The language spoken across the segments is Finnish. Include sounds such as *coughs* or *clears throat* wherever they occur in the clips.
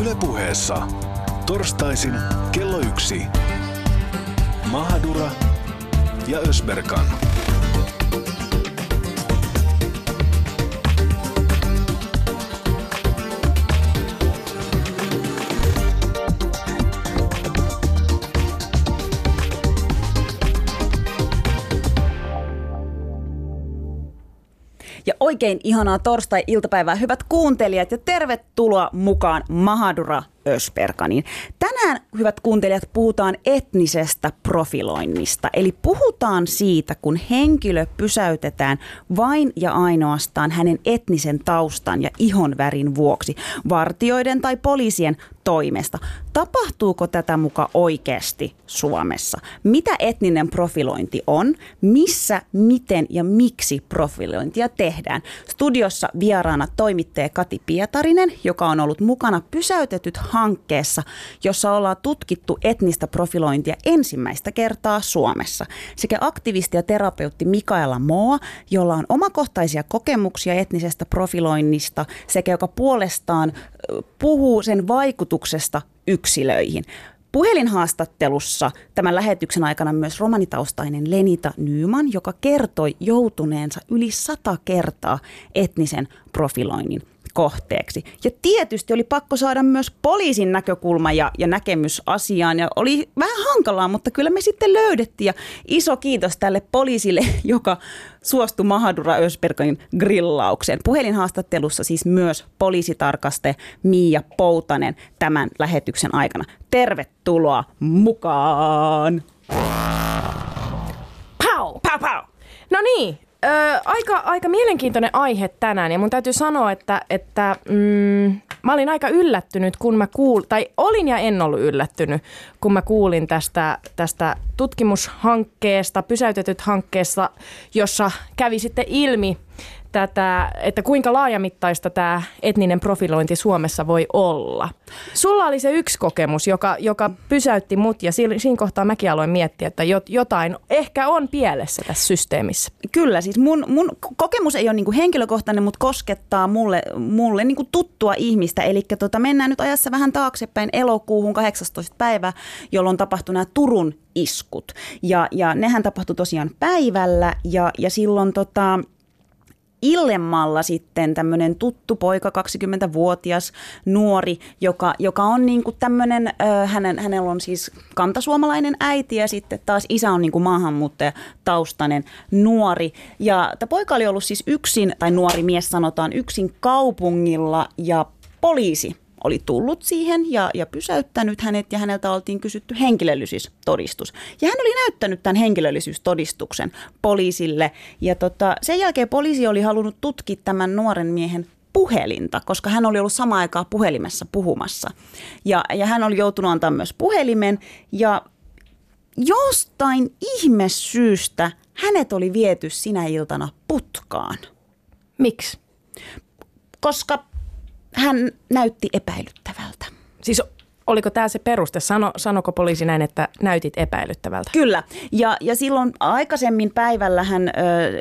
Ylepuheessa torstaisin kello yksi. Mahadura ja Ösberkan. Oikein ihanaa torstai-iltapäivää, hyvät kuuntelijat, ja tervetuloa mukaan Mahadura Ösperkanin. Tänään, hyvät kuuntelijat, puhutaan etnisestä profiloinnista. Eli puhutaan siitä, kun henkilö pysäytetään vain ja ainoastaan hänen etnisen taustan ja ihonvärin vuoksi vartioiden tai poliisien toimesta. Tapahtuuko tätä muka oikeasti Suomessa? Mitä etninen profilointi on? Missä, miten ja miksi profilointia tehdään? Studiossa vieraana toimittaja Kati Pietarinen, joka on ollut mukana pysäytetyt hankkeessa, jossa ollaan tutkittu etnistä profilointia ensimmäistä kertaa Suomessa. Sekä aktivisti ja terapeutti Mikaela Moa, jolla on omakohtaisia kokemuksia etnisestä profiloinnista sekä joka puolestaan puhuu sen vaikutuksesta yksilöihin. Puhelinhaastattelussa tämän lähetyksen aikana myös romanitaustainen Lenita Nyman, joka kertoi joutuneensa yli sata kertaa etnisen profiloinnin kohteeksi. Ja tietysti oli pakko saada myös poliisin näkökulma ja, ja näkemys asiaan. Ja oli vähän hankalaa, mutta kyllä me sitten löydettiin. Ja iso kiitos tälle poliisille, *laughs* joka suostui Mahadura Ösbergin grillaukseen. Puhelinhaastattelussa siis myös poliisitarkaste Miia Poutanen tämän lähetyksen aikana. Tervetuloa mukaan! Pau! Pau, pau! No niin, Ö, aika, aika mielenkiintoinen aihe tänään ja mun täytyy sanoa, että, että mm, mä olin aika yllättynyt, kun mä kuulin, tai olin ja en ollut yllättynyt, kun mä kuulin tästä, tästä tutkimushankkeesta, pysäytetyt hankkeesta, jossa kävi sitten ilmi tätä, että kuinka laajamittaista tämä etninen profilointi Suomessa voi olla. Sulla oli se yksi kokemus, joka, joka pysäytti mut ja siinä, kohtaa mäkin aloin miettiä, että jotain ehkä on pielessä tässä systeemissä. Kyllä, siis mun, mun kokemus ei ole niinku henkilökohtainen, mutta koskettaa mulle, mulle niinku tuttua ihmistä. Eli tota, mennään nyt ajassa vähän taaksepäin elokuuhun 18. päivä, jolloin tapahtui nämä Turun iskut. Ja, ja nehän tapahtui tosiaan päivällä ja, ja silloin tota, Illemmalla sitten tämmöinen tuttu poika, 20-vuotias nuori, joka, joka on niin kuin tämmöinen, hänen, hänellä on siis kantasuomalainen äiti ja sitten taas isä on niin kuin maahanmuuttajataustainen nuori. Ja tämä poika oli ollut siis yksin, tai nuori mies sanotaan, yksin kaupungilla ja poliisi oli tullut siihen ja, ja pysäyttänyt hänet ja häneltä oltiin kysytty henkilöllisyystodistus. Ja hän oli näyttänyt tämän henkilöllisyystodistuksen poliisille ja tota, sen jälkeen poliisi oli halunnut tutkia tämän nuoren miehen puhelinta, koska hän oli ollut samaan aikaan puhelimessa puhumassa. Ja, ja hän oli joutunut antaa myös puhelimen ja jostain ihmesyystä hänet oli viety sinä iltana putkaan. Miksi? Koska hän näytti epäilyttävältä. Siis oliko tämä se peruste? Sano, sanoko poliisi näin, että näytit epäilyttävältä? Kyllä. Ja, ja silloin aikaisemmin päivällä hän, ö,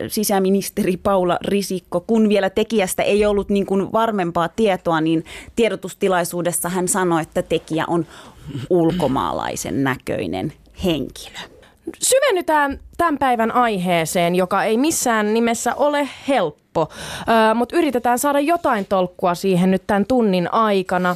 sisäministeri Paula Risikko, kun vielä tekijästä ei ollut niin kuin varmempaa tietoa, niin tiedotustilaisuudessa hän sanoi, että tekijä on ulkomaalaisen näköinen henkilö. Syvennytään tämän päivän aiheeseen, joka ei missään nimessä ole helppo, mutta yritetään saada jotain tolkkua siihen nyt tämän tunnin aikana.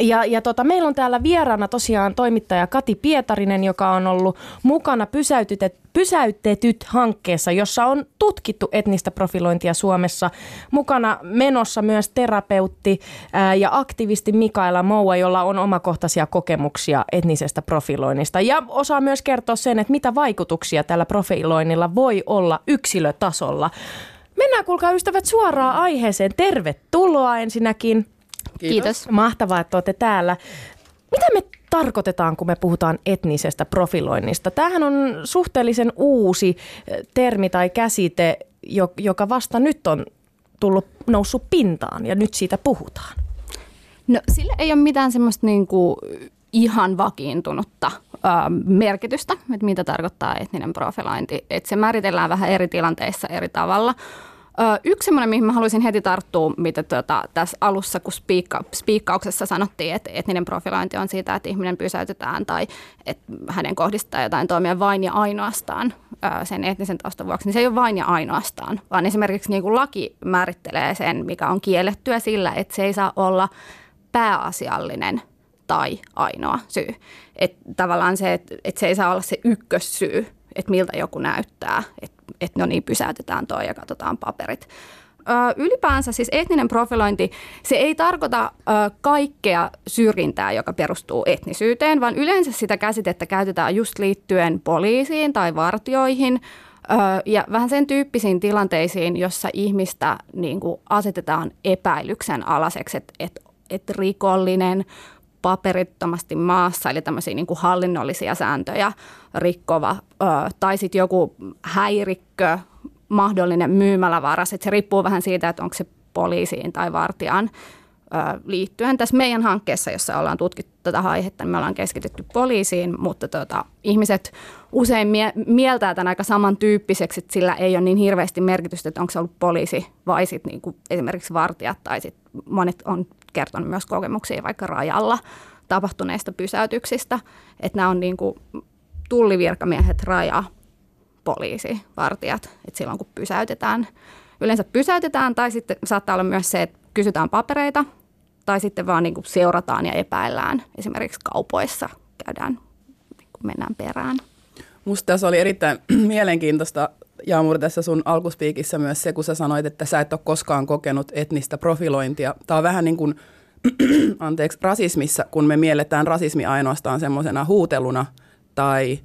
Ja, ja tota, meillä on täällä vieraana tosiaan toimittaja Kati Pietarinen, joka on ollut mukana pysäytetyt, pysäytetyt hankkeessa, jossa on tutkittu etnistä profilointia Suomessa. Mukana menossa myös terapeutti ää, ja aktivisti Mikaela Moua, jolla on omakohtaisia kokemuksia etnisestä profiloinnista. Ja osaa myös kertoa sen, että mitä vaikutuksia tällä profiloinnilla voi olla yksilötasolla. Mennään kuulkaa ystävät suoraan aiheeseen. Tervetuloa ensinnäkin. Kiitos. Kiitos. Mahtavaa, että olette täällä. Mitä me tarkoitetaan, kun me puhutaan etnisestä profiloinnista? Tämähän on suhteellisen uusi eh, termi tai käsite, joka vasta nyt on tullut noussut pintaan ja nyt siitä puhutaan. No sillä ei ole mitään semmoista niin kuin ihan vakiintunutta ö, merkitystä, että mitä tarkoittaa etninen profilointi. Että se määritellään vähän eri tilanteissa eri tavalla. Yksi semmoinen, mihin mä haluaisin heti tarttua, mitä tuota, tässä alussa, kun spiikka, spiikkauksessa sanottiin, että etninen profilointi on siitä, että ihminen pysäytetään tai että hänen kohdistaa jotain toimia vain ja ainoastaan sen etnisen taustan vuoksi, niin se ei ole vain ja ainoastaan, vaan esimerkiksi niin kuin laki määrittelee sen, mikä on kiellettyä sillä, että se ei saa olla pääasiallinen – tai ainoa syy. Et tavallaan se, että et se ei saa olla se ykkössyy, että miltä joku näyttää, että et no niin, pysäytetään toi ja katsotaan paperit. Ö, ylipäänsä siis etninen profilointi, se ei tarkoita ö, kaikkea syrjintää, joka perustuu etnisyyteen, vaan yleensä sitä käsitettä käytetään just liittyen poliisiin tai vartioihin ö, ja vähän sen tyyppisiin tilanteisiin, jossa ihmistä niin kuin asetetaan epäilyksen alaseksi, että et, et rikollinen paperittomasti maassa, eli tämmöisiä niin kuin hallinnollisia sääntöjä rikkova, ö, tai sitten joku häirikkö, mahdollinen myymälävaras, että se riippuu vähän siitä, että onko se poliisiin tai vartijaan liittyen. Tässä meidän hankkeessa, jossa ollaan tutkittu tätä aihetta, niin me ollaan keskitytty poliisiin, mutta tota, ihmiset usein mie- mieltää tämän aika samantyyppiseksi, että sillä ei ole niin hirveästi merkitystä, että onko se ollut poliisi vai sitten niin esimerkiksi vartijat tai sit monet on kertonut myös kokemuksia vaikka rajalla tapahtuneista pysäytyksistä, että nämä on niin kuin tullivirkamiehet, raja, poliisi, vartijat, että silloin kun pysäytetään, yleensä pysäytetään tai sitten saattaa olla myös se, että kysytään papereita tai sitten vaan niin kuin seurataan ja epäillään. Esimerkiksi kaupoissa käydään, niin kuin mennään perään. Musta tässä oli erittäin *clears throat* mielenkiintoista Jaamur tässä sun alkuspiikissä myös se, kun sä sanoit, että sä et ole koskaan kokenut etnistä profilointia. Tämä on vähän niin kuin, *clears throat* anteeksi, rasismissa, kun me mielletään rasismi ainoastaan semmoisena huuteluna tai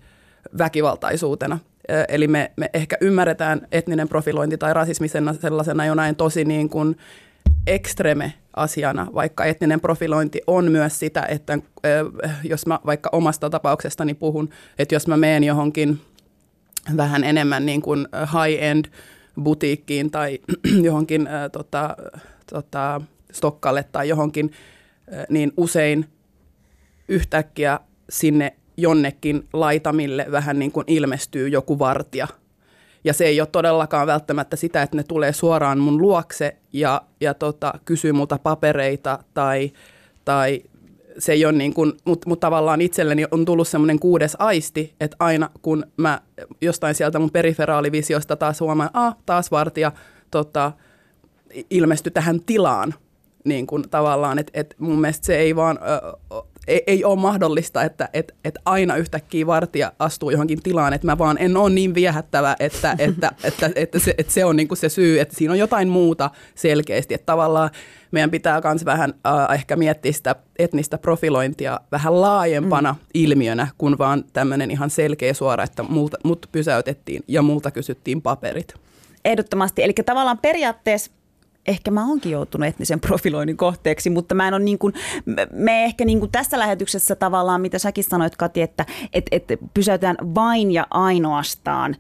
väkivaltaisuutena. Eli me, me ehkä ymmärretään etninen profilointi tai rasismi sellaisena jonain tosi niin kuin ekstreme asiana, vaikka etninen profilointi on myös sitä, että jos mä vaikka omasta tapauksestani puhun, että jos mä meen johonkin – vähän enemmän niin kuin high-end butiikkiin tai *clears throat* johonkin äh, tota, tota, Stokkalle tai johonkin, äh, niin usein yhtäkkiä sinne jonnekin laitamille vähän niin kuin ilmestyy joku vartija. Ja se ei ole todellakaan välttämättä sitä, että ne tulee suoraan mun luokse ja, ja tota, kysyy multa papereita tai, tai se ei ole niin kuin, mutta mut tavallaan itselleni on tullut semmoinen kuudes aisti, että aina kun mä jostain sieltä mun periferaalivisiosta taas huomaan, ah, taas vartija tota, ilmestyi tähän tilaan, niin kuin tavallaan, että et mun mielestä se ei vaan ö, ei, ei ole mahdollista, että et, et aina yhtäkkiä vartija astuu johonkin tilaan, että mä vaan en ole niin viehättävä, että, *laughs* että, että, että, se, että se on niin kuin se syy, että siinä on jotain muuta selkeästi, että tavallaan meidän pitää myös vähän äh, ehkä miettiä sitä etnistä profilointia vähän laajempana mm. ilmiönä kuin vaan tämmöinen ihan selkeä suora, että multa, mut pysäytettiin ja multa kysyttiin paperit. Ehdottomasti. Eli tavallaan periaatteessa ehkä mä oonkin joutunut etnisen profiloinnin kohteeksi, mutta mä en ole niin kuin, me ehkä niin kuin tässä lähetyksessä tavallaan, mitä säkin sanoit Kati, että et, et pysäytään vain ja ainoastaan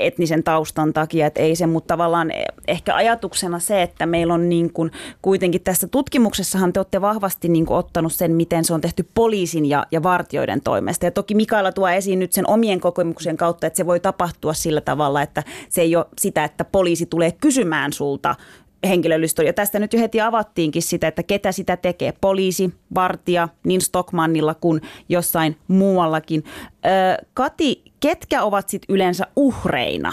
etnisen taustan takia, että ei se, mutta tavallaan ehkä ajatuksena se, että meillä on niin kuin, kuitenkin tässä tutkimuksessahan te olette vahvasti niin kuin ottanut sen, miten se on tehty poliisin ja, ja vartioiden toimesta. Ja toki Mikaela tuo esiin nyt sen omien kokemuksen kautta, että se voi tapahtua sillä tavalla, että se ei ole sitä, että poliisi tulee kysymään sulta henkilöllistöä. Ja tästä nyt jo heti avattiinkin sitä, että ketä sitä tekee. Poliisi, vartija, niin Stockmannilla kuin jossain muuallakin. Öö, Kati, ketkä ovat sitten yleensä uhreina?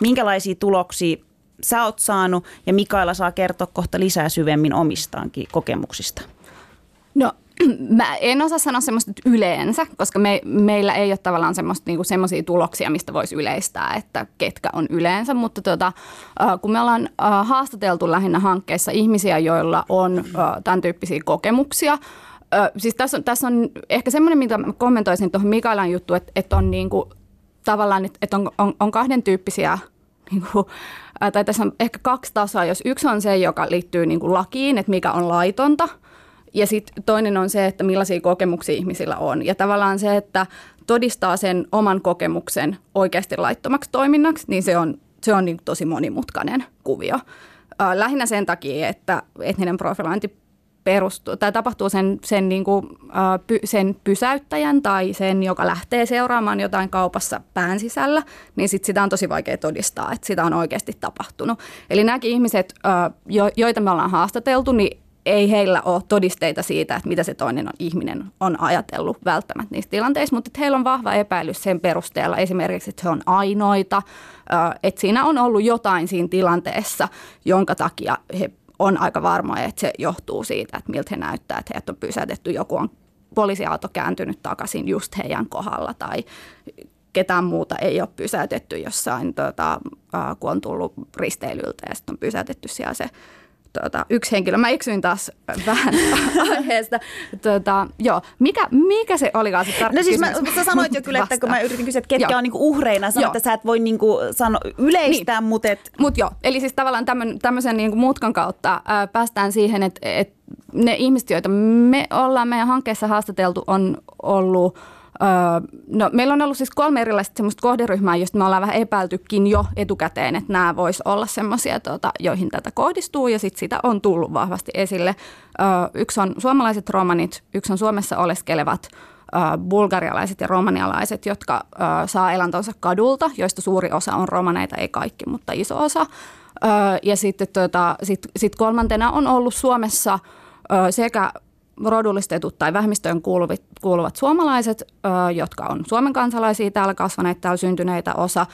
Minkälaisia tuloksia sä oot saanut ja Mikaela saa kertoa kohta lisää syvemmin omistaankin kokemuksista? No *clears throat* Mä en osaa sanoa semmoista yleensä, koska me, meillä ei ole tavallaan niinku semmoisia tuloksia, mistä voisi yleistää, että ketkä on yleensä. Mutta tota, kun me ollaan haastateltu lähinnä hankkeessa ihmisiä, joilla on tämän tyyppisiä kokemuksia, siis tässä on, tässä on ehkä semmoinen, mitä kommentoisin tuohon Mikaelan juttu, että, että on niinku, tavallaan, että on, on, on kahden tyyppisiä niinku, tai tässä on ehkä kaksi tasoa. Jos yksi on se, joka liittyy niinku lakiin, että mikä on laitonta – ja sitten toinen on se, että millaisia kokemuksia ihmisillä on. Ja tavallaan se, että todistaa sen oman kokemuksen oikeasti laittomaksi toiminnaksi, niin se on, se on niin tosi monimutkainen kuvio. Lähinnä sen takia, että etninen profilointi perustuu, tai tapahtuu sen, sen, niin kuin, sen pysäyttäjän tai sen, joka lähtee seuraamaan jotain kaupassa pään sisällä, niin sit sitä on tosi vaikea todistaa, että sitä on oikeasti tapahtunut. Eli nämäkin ihmiset, jo, joita me ollaan haastateltu, niin ei heillä ole todisteita siitä, että mitä se toinen on, ihminen on ajatellut välttämättä niissä tilanteissa, mutta heillä on vahva epäilys sen perusteella esimerkiksi, että he on ainoita, että siinä on ollut jotain siinä tilanteessa, jonka takia he on aika varmoja, että se johtuu siitä, että miltä he näyttää, että heidät on pysäytetty, joku on poliisiauto kääntynyt takaisin just heidän kohdalla tai ketään muuta ei ole pysäytetty jossain, tota, kun on tullut risteilyltä ja sitten on pysäytetty siellä se tuota, yksi henkilö. Mä eksyin taas vähän *laughs* aiheesta. Tuota, joo. Mikä, mikä se olikaan se tarkka No siis mä, sä sanoit jo kyllä, että kun mä yritin kysyä, että ketkä joo. on niinku uhreina, sanoit, että sä et voi niinku sano, yleistää, niin. mutta et... Mut joo, eli siis tavallaan tämmön, tämmöisen niinku mutkan kautta ää, päästään siihen, että et ne ihmiset, joita me ollaan meidän hankkeessa haastateltu, on ollut – No, meillä on ollut siis kolme erilaista semmoista kohderyhmää, joista me ollaan vähän epäiltykin jo etukäteen, että nämä vois olla semmoisia, tuota, joihin tätä kohdistuu ja sitten sitä on tullut vahvasti esille. Yksi on suomalaiset romanit, yksi on Suomessa oleskelevat bulgarialaiset ja romanialaiset, jotka saa elantonsa kadulta, joista suuri osa on romaneita, ei kaikki, mutta iso osa. Ja sitten tuota, sit, sit kolmantena on ollut Suomessa sekä rodullistetut tai vähemmistöön kuuluvat, kuuluvat suomalaiset, jotka on Suomen kansalaisia, täällä kasvaneita, täällä syntyneitä osa,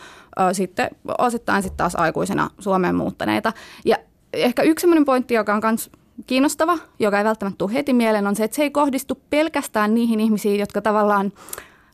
sitten osittain sitten taas aikuisena Suomeen muuttaneita. Ja ehkä yksi sellainen pointti, joka on myös kiinnostava, joka ei välttämättä tule heti mieleen, on se, että se ei kohdistu pelkästään niihin ihmisiin, jotka tavallaan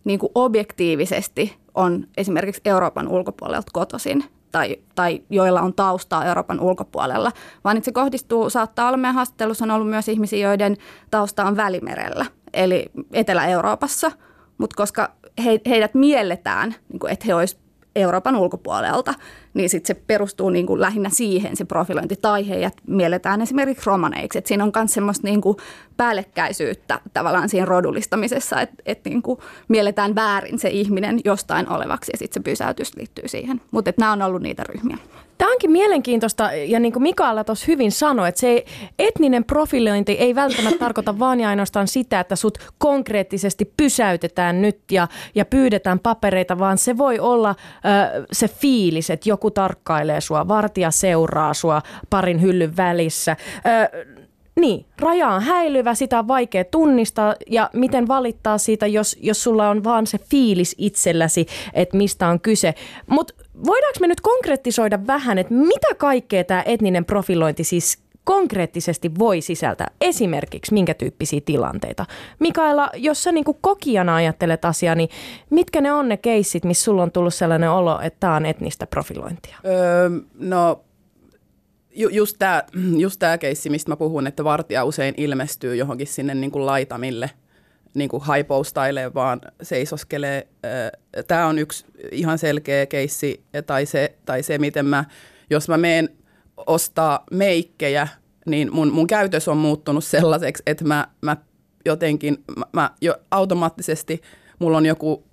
niin kuin objektiivisesti on esimerkiksi Euroopan ulkopuolelta kotoisin, tai, tai joilla on taustaa Euroopan ulkopuolella, vaan että se kohdistuu, saattaa olla. Meidän haastattelussa on ollut myös ihmisiä, joiden tausta on Välimerellä, eli Etelä-Euroopassa, mutta koska he, heidät mielletään, niin kuin, että he olisivat Euroopan ulkopuolelta, niin sit se perustuu niin kuin lähinnä siihen se profilointi, tai heidät mielletään esimerkiksi romaneiksi. Et siinä on myös semmoista niin kuin päällekkäisyyttä tavallaan siinä rodullistamisessa, että et niin mielletään väärin se ihminen jostain olevaksi, ja sitten se pysäytys liittyy siihen. Mutta nämä on ollut niitä ryhmiä. Tämä onkin mielenkiintoista, ja niin kuin Mikaela tuossa hyvin sanoi, että se etninen profilointi ei välttämättä *coughs* tarkoita vaan ja ainoastaan sitä, että sut konkreettisesti pysäytetään nyt ja, ja pyydetään papereita, vaan se voi olla äh, se fiilis, että joku tarkkailee sua, vartija seuraa sua parin hyllyn välissä. Äh, niin, raja on häilyvä, sitä on vaikea tunnistaa ja miten valittaa siitä, jos, jos sulla on vaan se fiilis itselläsi, että mistä on kyse. Mutta voidaanko me nyt konkretisoida vähän, että mitä kaikkea tämä etninen profilointi siis konkreettisesti voi sisältää? Esimerkiksi minkä tyyppisiä tilanteita? Mikaela, jos sä niin kokijana ajattelet asiaa, niin mitkä ne on ne keissit, missä sulla on tullut sellainen olo, että tämä on etnistä profilointia? Öö, no ju, just tämä *clears throat* just tää keissi, mistä mä puhun, että vartija usein ilmestyy johonkin sinne niin kuin laitamille – niin kuin haipoustailee, vaan seisoskelee. Tämä on yksi ihan selkeä keissi, tai se, tai se miten mä, jos mä meen ostaa meikkejä, niin mun, mun käytös on muuttunut sellaiseksi, että mä, mä jotenkin, mä, mä jo automaattisesti, mulla on joku,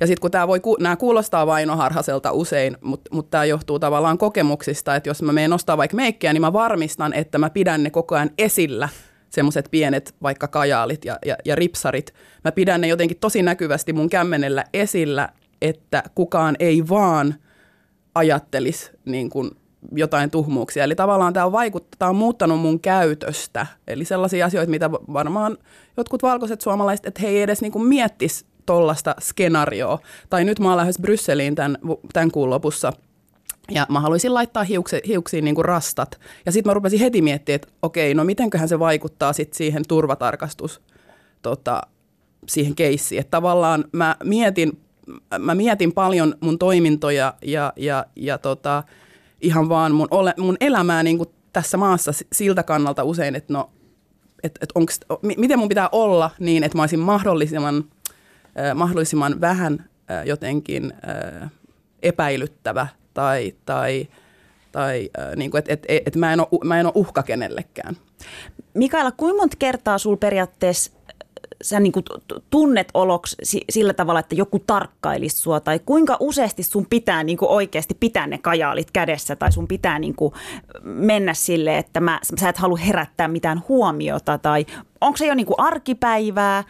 ja sitten kun tämä voi, nämä kuulostaa vainoharhaselta usein, mutta mut tämä johtuu tavallaan kokemuksista, että jos mä menen ostaa vaikka meikkejä, niin mä varmistan, että mä pidän ne koko ajan esillä – semmoiset pienet vaikka kajaalit ja, ja, ja ripsarit. Mä pidän ne jotenkin tosi näkyvästi mun kämmenellä esillä, että kukaan ei vaan ajattelisi niin kuin jotain tuhmuuksia. Eli tavallaan tämä on, vaikuttaa, tämä on muuttanut mun käytöstä. Eli sellaisia asioita, mitä varmaan jotkut valkoiset suomalaiset, että he ei edes niin miettisi tuollaista skenaarioa. Tai nyt mä oon lähes Brysseliin tämän, tämän kuun lopussa – ja mä haluaisin laittaa hiukse, hiuksiin niin kuin rastat. Ja sitten mä rupesin heti miettimään, että okei, no mitenköhän se vaikuttaa sitten siihen turvatarkastus, tota, siihen keissiin. Että tavallaan mä mietin, mä mietin paljon mun toimintoja ja, ja, ja tota, ihan vaan mun, ole, mun elämää niin kuin tässä maassa siltä kannalta usein, että no, et, et onks, miten mun pitää olla niin, että mä olisin mahdollisimman, mahdollisimman vähän äh, jotenkin epäilyttävä tai, tai, tai niin kuin, että et, et, et mä, en ole, mä en ole uhka kenellekään. Mikaela, kuinka monta kertaa sul periaatteessa sä niin kuin tunnet oloksi sillä tavalla, että joku tarkkailisi sua, tai kuinka useasti sun pitää niin kuin oikeasti pitää ne kajaalit kädessä, tai sun pitää niin kuin mennä sille, että mä, sä et halua herättää mitään huomiota, tai onko se jo niin kuin arkipäivää,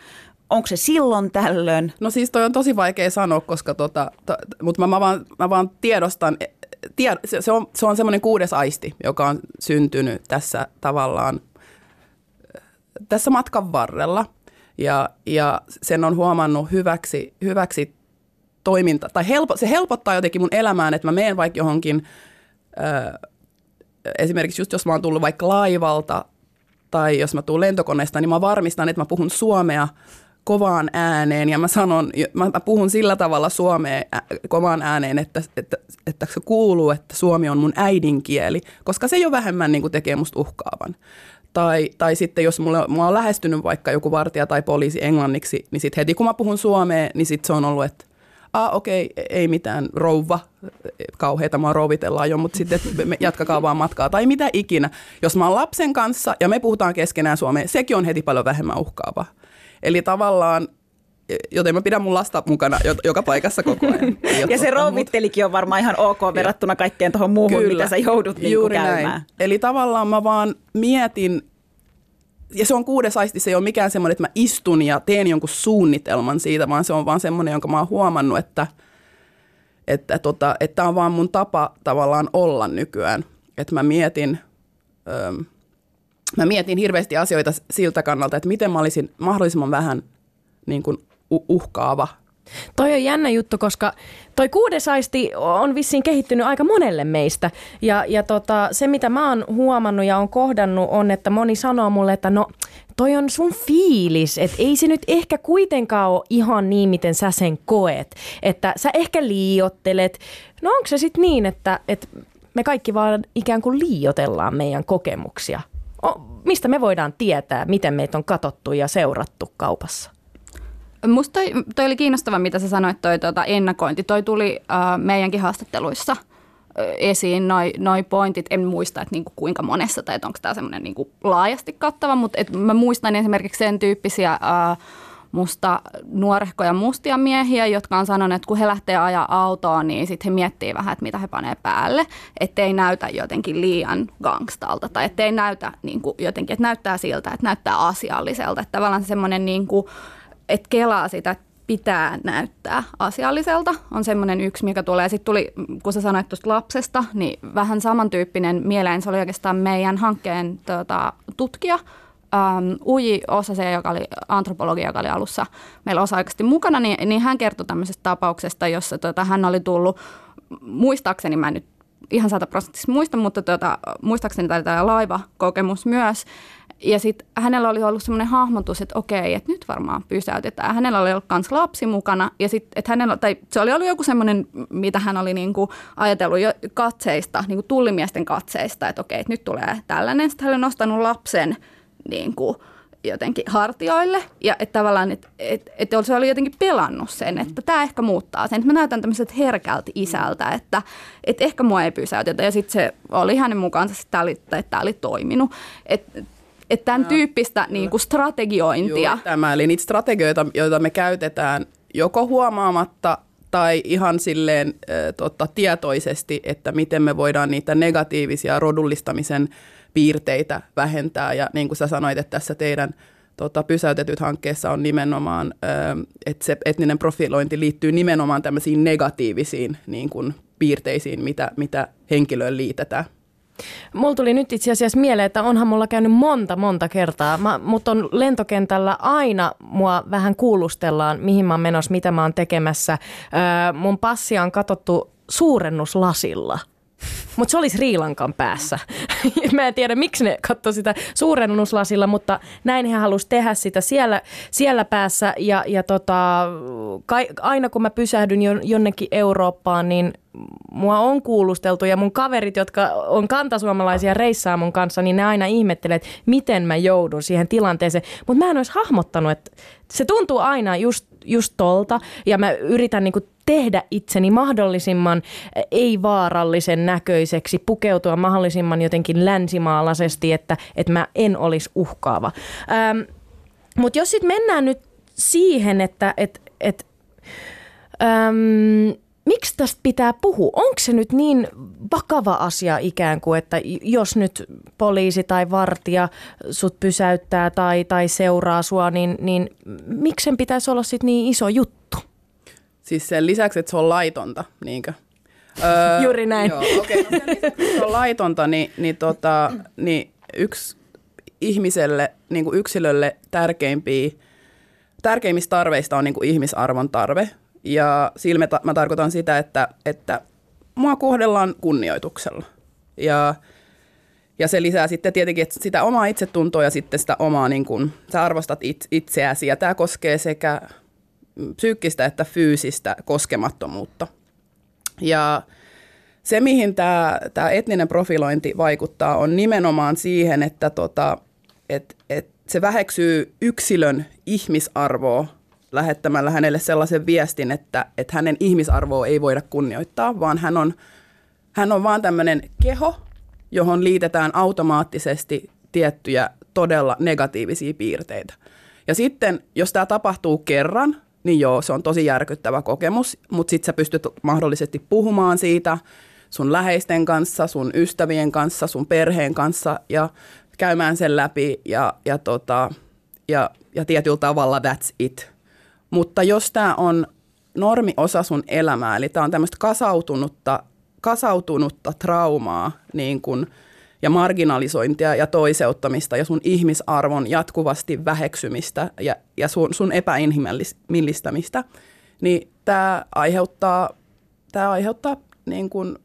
onko se silloin tällöin? No siis toi on tosi vaikea sanoa, koska tota, to, mutta mä, mä, vaan, mä vaan tiedostan, tied, se, se on, se on semmoinen kuudes aisti, joka on syntynyt tässä tavallaan tässä matkan varrella. Ja, ja sen on huomannut hyväksi, hyväksi toiminta, tai helpo, se helpottaa jotenkin mun elämään, että mä menen vaikka johonkin, ö, esimerkiksi just jos mä oon tullut vaikka laivalta tai jos mä tulen lentokoneesta, niin mä varmistan, että mä puhun suomea kovaan ääneen ja mä sanon, mä puhun sillä tavalla suomea kovaan ääneen, että, että, että se kuuluu, että suomi on mun äidinkieli, koska se jo vähemmän niin kuin tekee musta uhkaavan. Tai, tai sitten jos mulla, mulla on lähestynyt vaikka joku vartija tai poliisi englanniksi, niin sitten heti kun mä puhun suomea, niin sitten se on ollut, että ah okei, okay, ei mitään, rouva, kauheita mua rouvitellaan jo, mutta sitten me jatkakaa vaan matkaa tai mitä ikinä. Jos mä oon lapsen kanssa ja me puhutaan keskenään suomea, sekin on heti paljon vähemmän uhkaava. Eli tavallaan joten mä pidän mun lasta mukana joka paikassa koko ajan. *laughs* ja se rouvittelikin on varmaan ihan ok verrattuna kaikkeen tuohon muuhun, Kyllä, mitä sä joudut niin juuri käymään. Näin. Eli tavallaan mä vaan mietin, ja se on kuudes aisti, se ei ole mikään semmoinen, että mä istun ja teen jonkun suunnitelman siitä, vaan se on vaan semmoinen, jonka mä oon huomannut, että että tota, että on vaan mun tapa tavallaan olla nykyään. Että mä mietin, öö, mä mietin hirveästi asioita siltä kannalta, että miten mä olisin mahdollisimman vähän niin kuin uhkaava. Toi on jännä juttu, koska toi kuudesaisti on vissiin kehittynyt aika monelle meistä. Ja, ja tota, se, mitä mä oon huomannut ja on kohdannut, on, että moni sanoo mulle, että no toi on sun fiilis, että ei se nyt ehkä kuitenkaan ole ihan niin, miten sä sen koet. Että sä ehkä liiottelet. No onko se sitten niin, että, että me kaikki vaan ikään kuin liiotellaan meidän kokemuksia? Mistä me voidaan tietää, miten meitä on katottu ja seurattu kaupassa? Musta toi, toi oli kiinnostava, mitä sä sanoit, toi tuota ennakointi. Toi tuli uh, meidänkin haastatteluissa esiin, noi, noi pointit. En muista, että niinku kuinka monessa tai onko tämä semmoinen niinku laajasti kattava, mutta mä muistan esimerkiksi sen tyyppisiä uh, musta nuorehkoja mustia miehiä, jotka on sanonut, että kun he lähtee ajaa autoa, niin sitten he miettii vähän, että mitä he panee päälle, ettei näytä jotenkin liian gangstalta tai ettei näytä niin kuin jotenkin, että näyttää siltä, että näyttää asialliselta. Että tavallaan semmoinen niin kuin, että kelaa sitä, pitää näyttää asialliselta, on semmoinen yksi, mikä tulee. Sitten tuli, kun sä sanoit tuosta lapsesta, niin vähän samantyyppinen mieleen. Se oli oikeastaan meidän hankkeen tuota, tutkija, um, Uji Osase, joka oli antropologi, joka oli alussa meillä osa-aikaisesti mukana, niin, niin hän kertoi tämmöisestä tapauksesta, jossa tuota, hän oli tullut, muistaakseni mä nyt ihan sataprosenttisesti muista, mutta tuota, muistaakseni tämä laivakokemus myös, ja sitten hänellä oli ollut semmoinen hahmotus, että okei, että nyt varmaan pysäytetään. Hänellä oli ollut myös lapsi mukana ja sitten, että hänellä, tai se oli ollut joku semmoinen, mitä hän oli niinku ajatellut jo katseista, niinku tullimiesten katseista, että okei, että nyt tulee tällainen. Sitten hän oli nostanut lapsen niinku, jotenkin hartioille ja että tavallaan, että et, et se oli jotenkin pelannut sen, että tämä ehkä muuttaa sen. Että mä näytän tämmöiset herkältä isältä, että et ehkä mua ei pysäytetä ja sitten se oli hänen mukaansa, että tämä oli, että oli toiminut. Että että tämän no, tyyppistä niin kuin strategiointia. Juuri tämä, eli niitä strategioita, joita me käytetään joko huomaamatta tai ihan silleen äh, totta, tietoisesti, että miten me voidaan niitä negatiivisia rodullistamisen piirteitä vähentää. Ja niin kuin sä sanoit, että tässä teidän tota, pysäytetyt hankkeessa on nimenomaan, äh, että se etninen profilointi liittyy nimenomaan tämmöisiin negatiivisiin niin kuin, piirteisiin, mitä, mitä henkilöön liitetään. Mulla tuli nyt itse asiassa mieleen, että onhan mulla käynyt monta, monta kertaa. mutta on lentokentällä aina mua vähän kuulustellaan, mihin mä oon menossa, mitä mä oon tekemässä. Öö, mun passia on katsottu suurennuslasilla – mutta se olisi Riilankan päässä. *laughs* Mä en tiedä, miksi ne katsoi sitä suurennuslasilla, mutta näin he halusi tehdä sitä siellä, siellä päässä. Ja, ja tota, kai, aina kun mä pysähdyn jonnekin Eurooppaan, niin mua on kuulusteltu ja mun kaverit, jotka on kantasuomalaisia reissaa mun kanssa, niin ne aina ihmettelee, että miten mä joudun siihen tilanteeseen. Mutta mä en olisi hahmottanut, että se tuntuu aina just, just tolta ja mä yritän niinku tehdä itseni mahdollisimman ei-vaarallisen näköiseksi, pukeutua mahdollisimman jotenkin länsimaalaisesti, että, että mä en olisi uhkaava. Ähm, Mutta jos sitten mennään nyt siihen, että et, et, äm, miksi tästä pitää puhua? Onko se nyt niin vakava asia ikään kuin, että jos nyt poliisi tai vartija sut pysäyttää tai, tai seuraa sua, niin, niin miksi sen pitäisi olla sitten niin iso juttu? Siis sen lisäksi, että se on laitonta, niinkö? *laughs* Öö, Juuri näin. Joo, okay. no sen lisäksi, se on laitonta, niin, niin, tota, niin yksi ihmiselle, niin kuin yksilölle tärkeimpiä, tärkeimmistä tarveista on niin kuin ihmisarvon tarve. Ja sillä mä, mä tarkoitan sitä, että, että mua kohdellaan kunnioituksella. Ja, ja se lisää sitten tietenkin että sitä omaa itsetuntoa ja sitten sitä omaa, niin kuin, sä arvostat it, itseäsi. Ja tämä koskee sekä psyykkistä että fyysistä koskemattomuutta. Ja se, mihin tämä etninen profilointi vaikuttaa, on nimenomaan siihen, että tota, et, et se väheksyy yksilön ihmisarvoa lähettämällä hänelle sellaisen viestin, että, että hänen ihmisarvoa ei voida kunnioittaa, vaan hän on, hän on vaan tämmöinen keho, johon liitetään automaattisesti tiettyjä todella negatiivisia piirteitä. Ja sitten, jos tämä tapahtuu kerran, niin joo, se on tosi järkyttävä kokemus, mutta sitten sä pystyt mahdollisesti puhumaan siitä sun läheisten kanssa, sun ystävien kanssa, sun perheen kanssa ja käymään sen läpi ja, ja, tota, ja, ja tietyllä tavalla that's it. Mutta jos tämä on normi osa sun elämää, eli tämä on tämmöistä kasautunutta, kasautunutta traumaa niin kun, ja marginalisointia ja toiseuttamista ja sun ihmisarvon jatkuvasti väheksymistä ja, ja sun, sun epäinhimillistämistä, niin tämä aiheuttaa, tää aiheuttaa niin kun,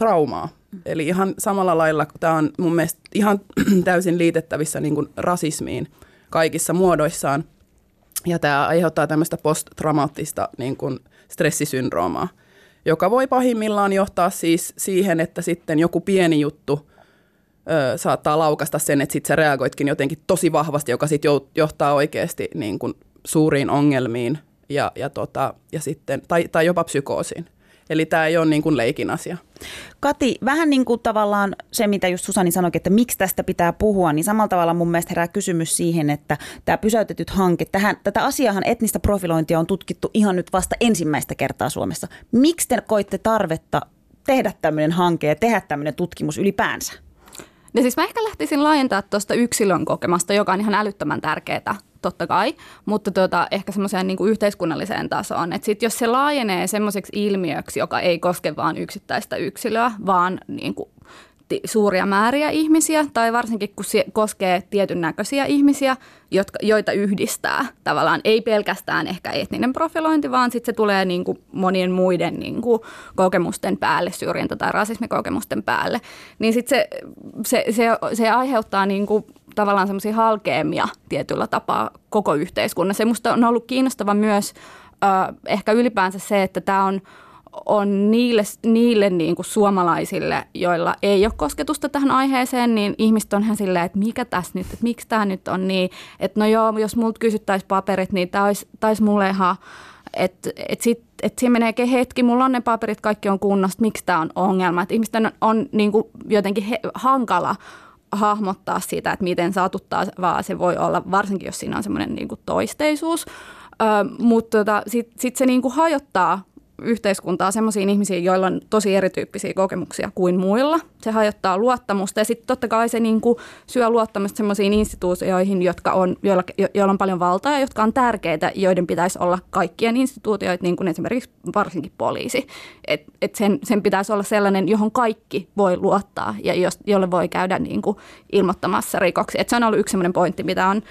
traumaa. Eli ihan samalla lailla, tämä on mun mielestä ihan *clears throat* täysin liitettävissä niin kuin rasismiin kaikissa muodoissaan. Ja tämä aiheuttaa tämmöistä posttraumaattista niin kuin stressisyndroomaa, joka voi pahimmillaan johtaa siis siihen, että sitten joku pieni juttu ö, saattaa laukasta sen, että sitten sä reagoitkin jotenkin tosi vahvasti, joka sitten johtaa oikeasti niin kuin suuriin ongelmiin ja, ja, tota, ja sitten, tai, tai jopa psykoosiin. Eli tämä ei ole niin kuin leikin asia. Kati, vähän niin kuin tavallaan se, mitä just Susani sanoi, että miksi tästä pitää puhua, niin samalla tavalla mun mielestä herää kysymys siihen, että tämä pysäytetyt hanke, tähän, tätä asiahan etnistä profilointia on tutkittu ihan nyt vasta ensimmäistä kertaa Suomessa. Miksi te koitte tarvetta tehdä tämmöinen hanke ja tehdä tämmöinen tutkimus ylipäänsä? No siis mä ehkä lähtisin laajentaa tuosta yksilön kokemasta, joka on ihan älyttömän tärkeää totta kai, mutta tuota, ehkä semmoiseen niin yhteiskunnalliseen tasoon. Että sit jos se laajenee semmoiseksi ilmiöksi, joka ei koske vain yksittäistä yksilöä, vaan niin kuin suuria määriä ihmisiä, tai varsinkin kun se koskee tietyn näköisiä ihmisiä, jotka, joita yhdistää tavallaan ei pelkästään ehkä etninen profilointi, vaan sitten se tulee niin kuin monien muiden niin kuin kokemusten päälle, syrjintä- tai rasismikokemusten päälle, niin sitten se, se, se, se aiheuttaa niin kuin tavallaan semmoisia halkeamia tietyllä tapaa koko yhteiskunnassa. Se musta on ollut kiinnostava myös äh, ehkä ylipäänsä se, että tämä on on niille, niille niin kuin suomalaisille, joilla ei ole kosketusta tähän aiheeseen, niin ihmiset on ihan silleen, että mikä tässä nyt, että miksi tämä nyt on niin, että no joo, jos multa kysyttäisiin paperit, niin tämä olisi, olisi mulle ihan, että et sit, et siinä menee hetki, mulla on ne paperit, kaikki on kunnossa, miksi tämä on ongelma, että ihmisten on, on niin kuin jotenkin he, hankala hahmottaa sitä, että miten vaan se voi olla, varsinkin jos siinä on semmoinen niin toisteisuus. Ö, mutta tota, sitten sit se niin kuin hajottaa yhteiskuntaa sellaisiin ihmisiin, joilla on tosi erityyppisiä kokemuksia kuin muilla. Se hajottaa luottamusta ja sitten totta kai se niin kuin syö luottamusta sellaisiin instituutioihin, jotka on, joilla, joilla on paljon valtaa ja jotka on tärkeitä, joiden pitäisi olla kaikkien instituutioita, niin kuin esimerkiksi varsinkin poliisi. Et, et sen, sen pitäisi olla sellainen, johon kaikki voi luottaa ja jos, jolle voi käydä niin kuin ilmoittamassa rikoksi. Et se on ollut yksi sellainen pointti, mitä on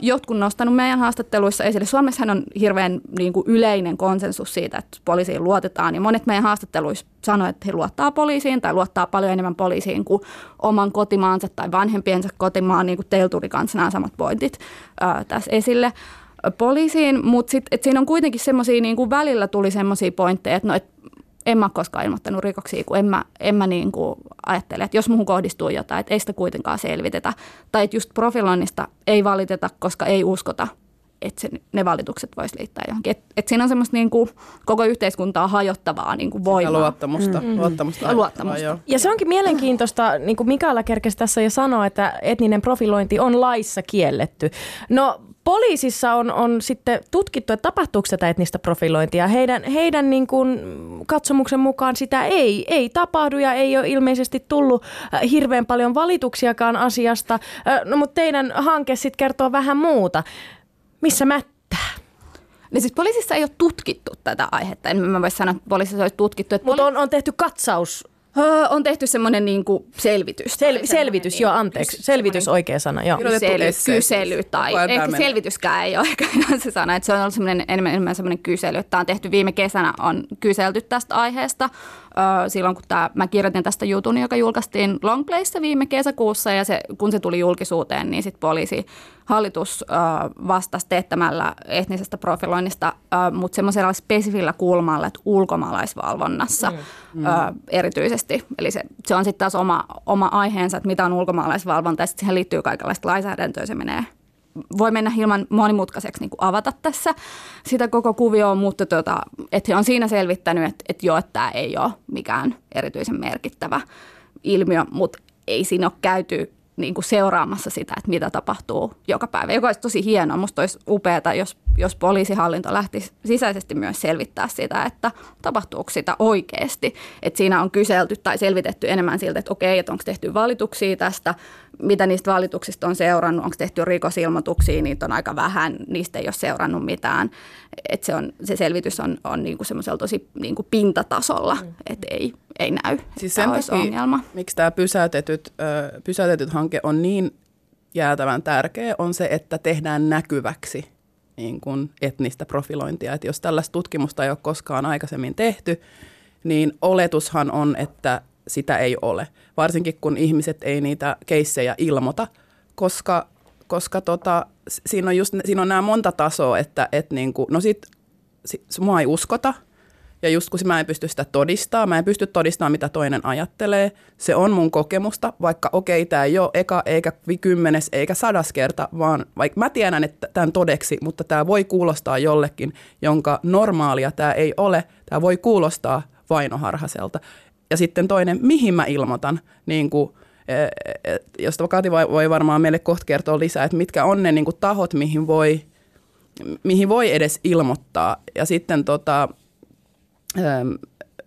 jotkut nostanut meidän haastatteluissa esille. Suomessahan on hirveän niin kuin yleinen konsensus siitä, että poliisiin luotetaan. Ja monet meidän haastatteluissa sanoivat, että he luottaa poliisiin tai luottaa paljon enemmän poliisiin kuin oman kotimaansa tai vanhempiensa kotimaan. Niin kuin teillä tuli kanssa nämä samat pointit ää, tässä esille poliisiin, mutta sitten siinä on kuitenkin semmoisia, niin välillä tuli semmoisia pointteja, että no, et en mä koskaan ilmoittanut rikoksia, kun en mä, en mä niin kuin ajattele, että jos muuhun kohdistuu jotain, että ei sitä kuitenkaan selvitetä. Tai että just profiloinnista ei valiteta, koska ei uskota, että se, ne valitukset voisi liittää johonkin. Että et siinä on semmoista niin kuin, koko yhteiskuntaa hajottavaa niin kuin voimaa. Sitä luottamusta. Mm. Luottamusta. Ja, luottamusta. ja se onkin mielenkiintoista, niin kuin Mikaela kerkesi tässä jo sanoa, että etninen profilointi on laissa kielletty. No poliisissa on, on sitten tutkittu, että tapahtuuko tätä etnistä profilointia. Heidän, heidän niin kuin katsomuksen mukaan sitä ei, ei tapahdu ja ei ole ilmeisesti tullut äh, hirveän paljon valituksiakaan asiasta. Äh, no, mutta teidän hanke sitten kertoo vähän muuta. Missä mättää? Niin siis poliisissa ei ole tutkittu tätä aihetta. En mä voi sanoa, että poliisissa olisi tutkittu. Mutta on, on tehty katsaus Öö, on tehty semmoinen niin kuin selvitys. Sel, selvitys, joo, anteeksi. Selvitys oikea sana, joo. Kysely, kysely tai ehkä selvityskään ei ole *laughs* ehkä se sana, että se on ollut semmoinen, enemmän, enemmän semmoinen kysely. Tämä on tehty viime kesänä, on kyselty tästä aiheesta. Silloin kun tämä, mä kirjoitin tästä jutun, joka julkaistiin Longplayssa viime kesäkuussa ja se, kun se tuli julkisuuteen, niin sitten poliisi hallitus vastasi teettämällä etnisestä profiloinnista, mutta semmoisella spesifillä kulmalla, että ulkomaalaisvalvonnassa mm. öö, erityisesti. Eli se, se on sitten taas oma, oma aiheensa, että mitä on ulkomaalaisvalvonta ja sitten siihen liittyy kaikenlaista lainsäädäntöä, se menee voi mennä hieman monimutkaiseksi niin kuin avata tässä sitä koko kuvioa, mutta tota, että he on siinä selvittänyt, että, että joo, että tämä ei ole mikään erityisen merkittävä ilmiö, mutta ei siinä ole käyty niin kuin seuraamassa sitä, että mitä tapahtuu joka päivä, joka olisi tosi hienoa. Minusta olisi upeaa, jos, jos poliisihallinto lähtisi sisäisesti myös selvittää sitä, että tapahtuuko sitä oikeasti. Että siinä on kyselty tai selvitetty enemmän siltä, että okei, että onko tehty valituksia tästä, mitä niistä valituksista on seurannut, onko tehty rikosilmoituksia, niitä on aika vähän, niistä ei ole seurannut mitään. Että se, on, se selvitys on, on niin kuin semmoisella tosi niin kuin pintatasolla, mm. että ei, ei näy, siis sen takia, ongelma. miksi tämä pysäytetyt, ö, pysäytetyt hanke on niin jäätävän tärkeä, on se, että tehdään näkyväksi niin kuin etnistä profilointia. Et jos tällaista tutkimusta ei ole koskaan aikaisemmin tehty, niin oletushan on, että sitä ei ole. Varsinkin kun ihmiset ei niitä keissejä ilmoita, koska, koska tota, siinä, on just, siinä on nämä monta tasoa, että et niin kuin, no sit, sit, mua ei uskota – ja just kun mä en pysty sitä todistamaan, mä en pysty todistamaan, mitä toinen ajattelee. Se on mun kokemusta, vaikka okei, okay, tämä ei ole eka, eikä kymmenes, eikä sadas kerta, vaan vaikka mä tiedän, että tämän todeksi, mutta tämä voi kuulostaa jollekin, jonka normaalia tämä ei ole. Tämä voi kuulostaa vainoharhaselta. Ja sitten toinen, mihin mä ilmoitan, niin kuin, e, e, josta Kati voi, varmaan meille kohta kertoa lisää, että mitkä on ne niin kuin tahot, mihin voi, mihin voi edes ilmoittaa. Ja sitten tota, Öm,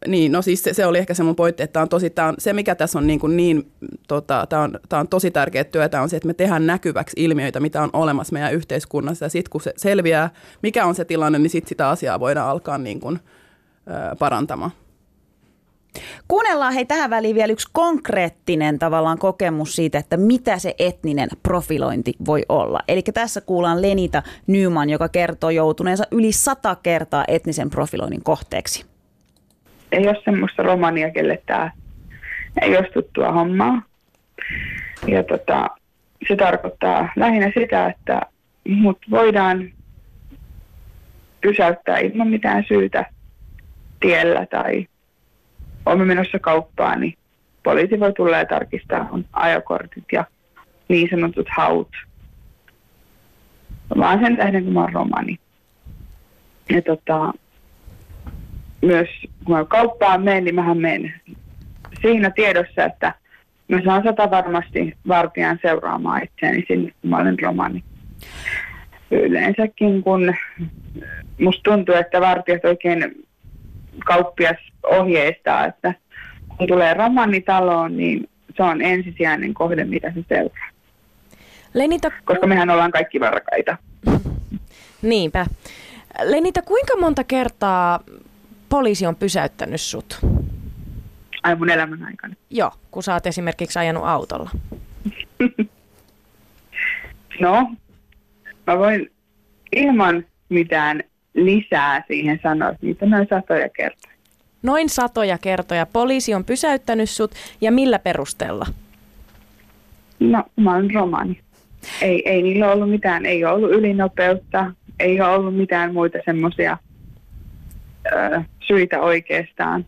niin, no siis se, se oli ehkä se mun pointti, että on tosi, tää on, se mikä tässä on niin, kuin niin tota, tämä on, tää on tosi tärkeä työtä on se, että me tehdään näkyväksi ilmiöitä, mitä on olemassa meidän yhteiskunnassa ja sitten kun se selviää, mikä on se tilanne, niin sitten sitä asiaa voidaan alkaa niin kuin, ö, parantamaan. Kuunnellaan hei tähän väliin vielä yksi konkreettinen tavallaan kokemus siitä, että mitä se etninen profilointi voi olla. Eli tässä kuullaan Lenita Nyman, joka kertoo joutuneensa yli sata kertaa etnisen profiloinnin kohteeksi ei ole semmoista romania, kelle tämä ei ole tuttua hommaa. Ja tota, se tarkoittaa lähinnä sitä, että mut voidaan pysäyttää ilman mitään syytä tiellä tai olemme menossa kauppaan, niin poliisi voi tulla ja tarkistaa mun ajokortit ja niin sanotut haut. Vaan sen tähden, kun mä oon romani. Ja tota, myös kun mä kauppaan menen, niin mähän menen siinä tiedossa, että mä saan sata varmasti vartijan seuraamaan itseäni sinne, kun mä olen romani. Yleensäkin kun musta tuntuu, että vartijat oikein kauppias ohjeistaa, että kun tulee romanitaloon, niin se on ensisijainen kohde, mitä se seuraa. Lenita... Koska mehän ollaan kaikki varkaita. *laughs* Niinpä. Lenita, kuinka monta kertaa poliisi on pysäyttänyt sut? Ai mun elämän aikana? Joo, kun sä oot esimerkiksi ajanut autolla. *laughs* no, mä voin ilman mitään lisää siihen sanoa, että niitä noin satoja kertoja. Noin satoja kertoja. Poliisi on pysäyttänyt sut ja millä perusteella? No, mä oon romani. Ei, ei niillä ollut mitään, ei ole ollut ylinopeutta, ei ole ollut mitään muita semmoisia syitä oikeastaan.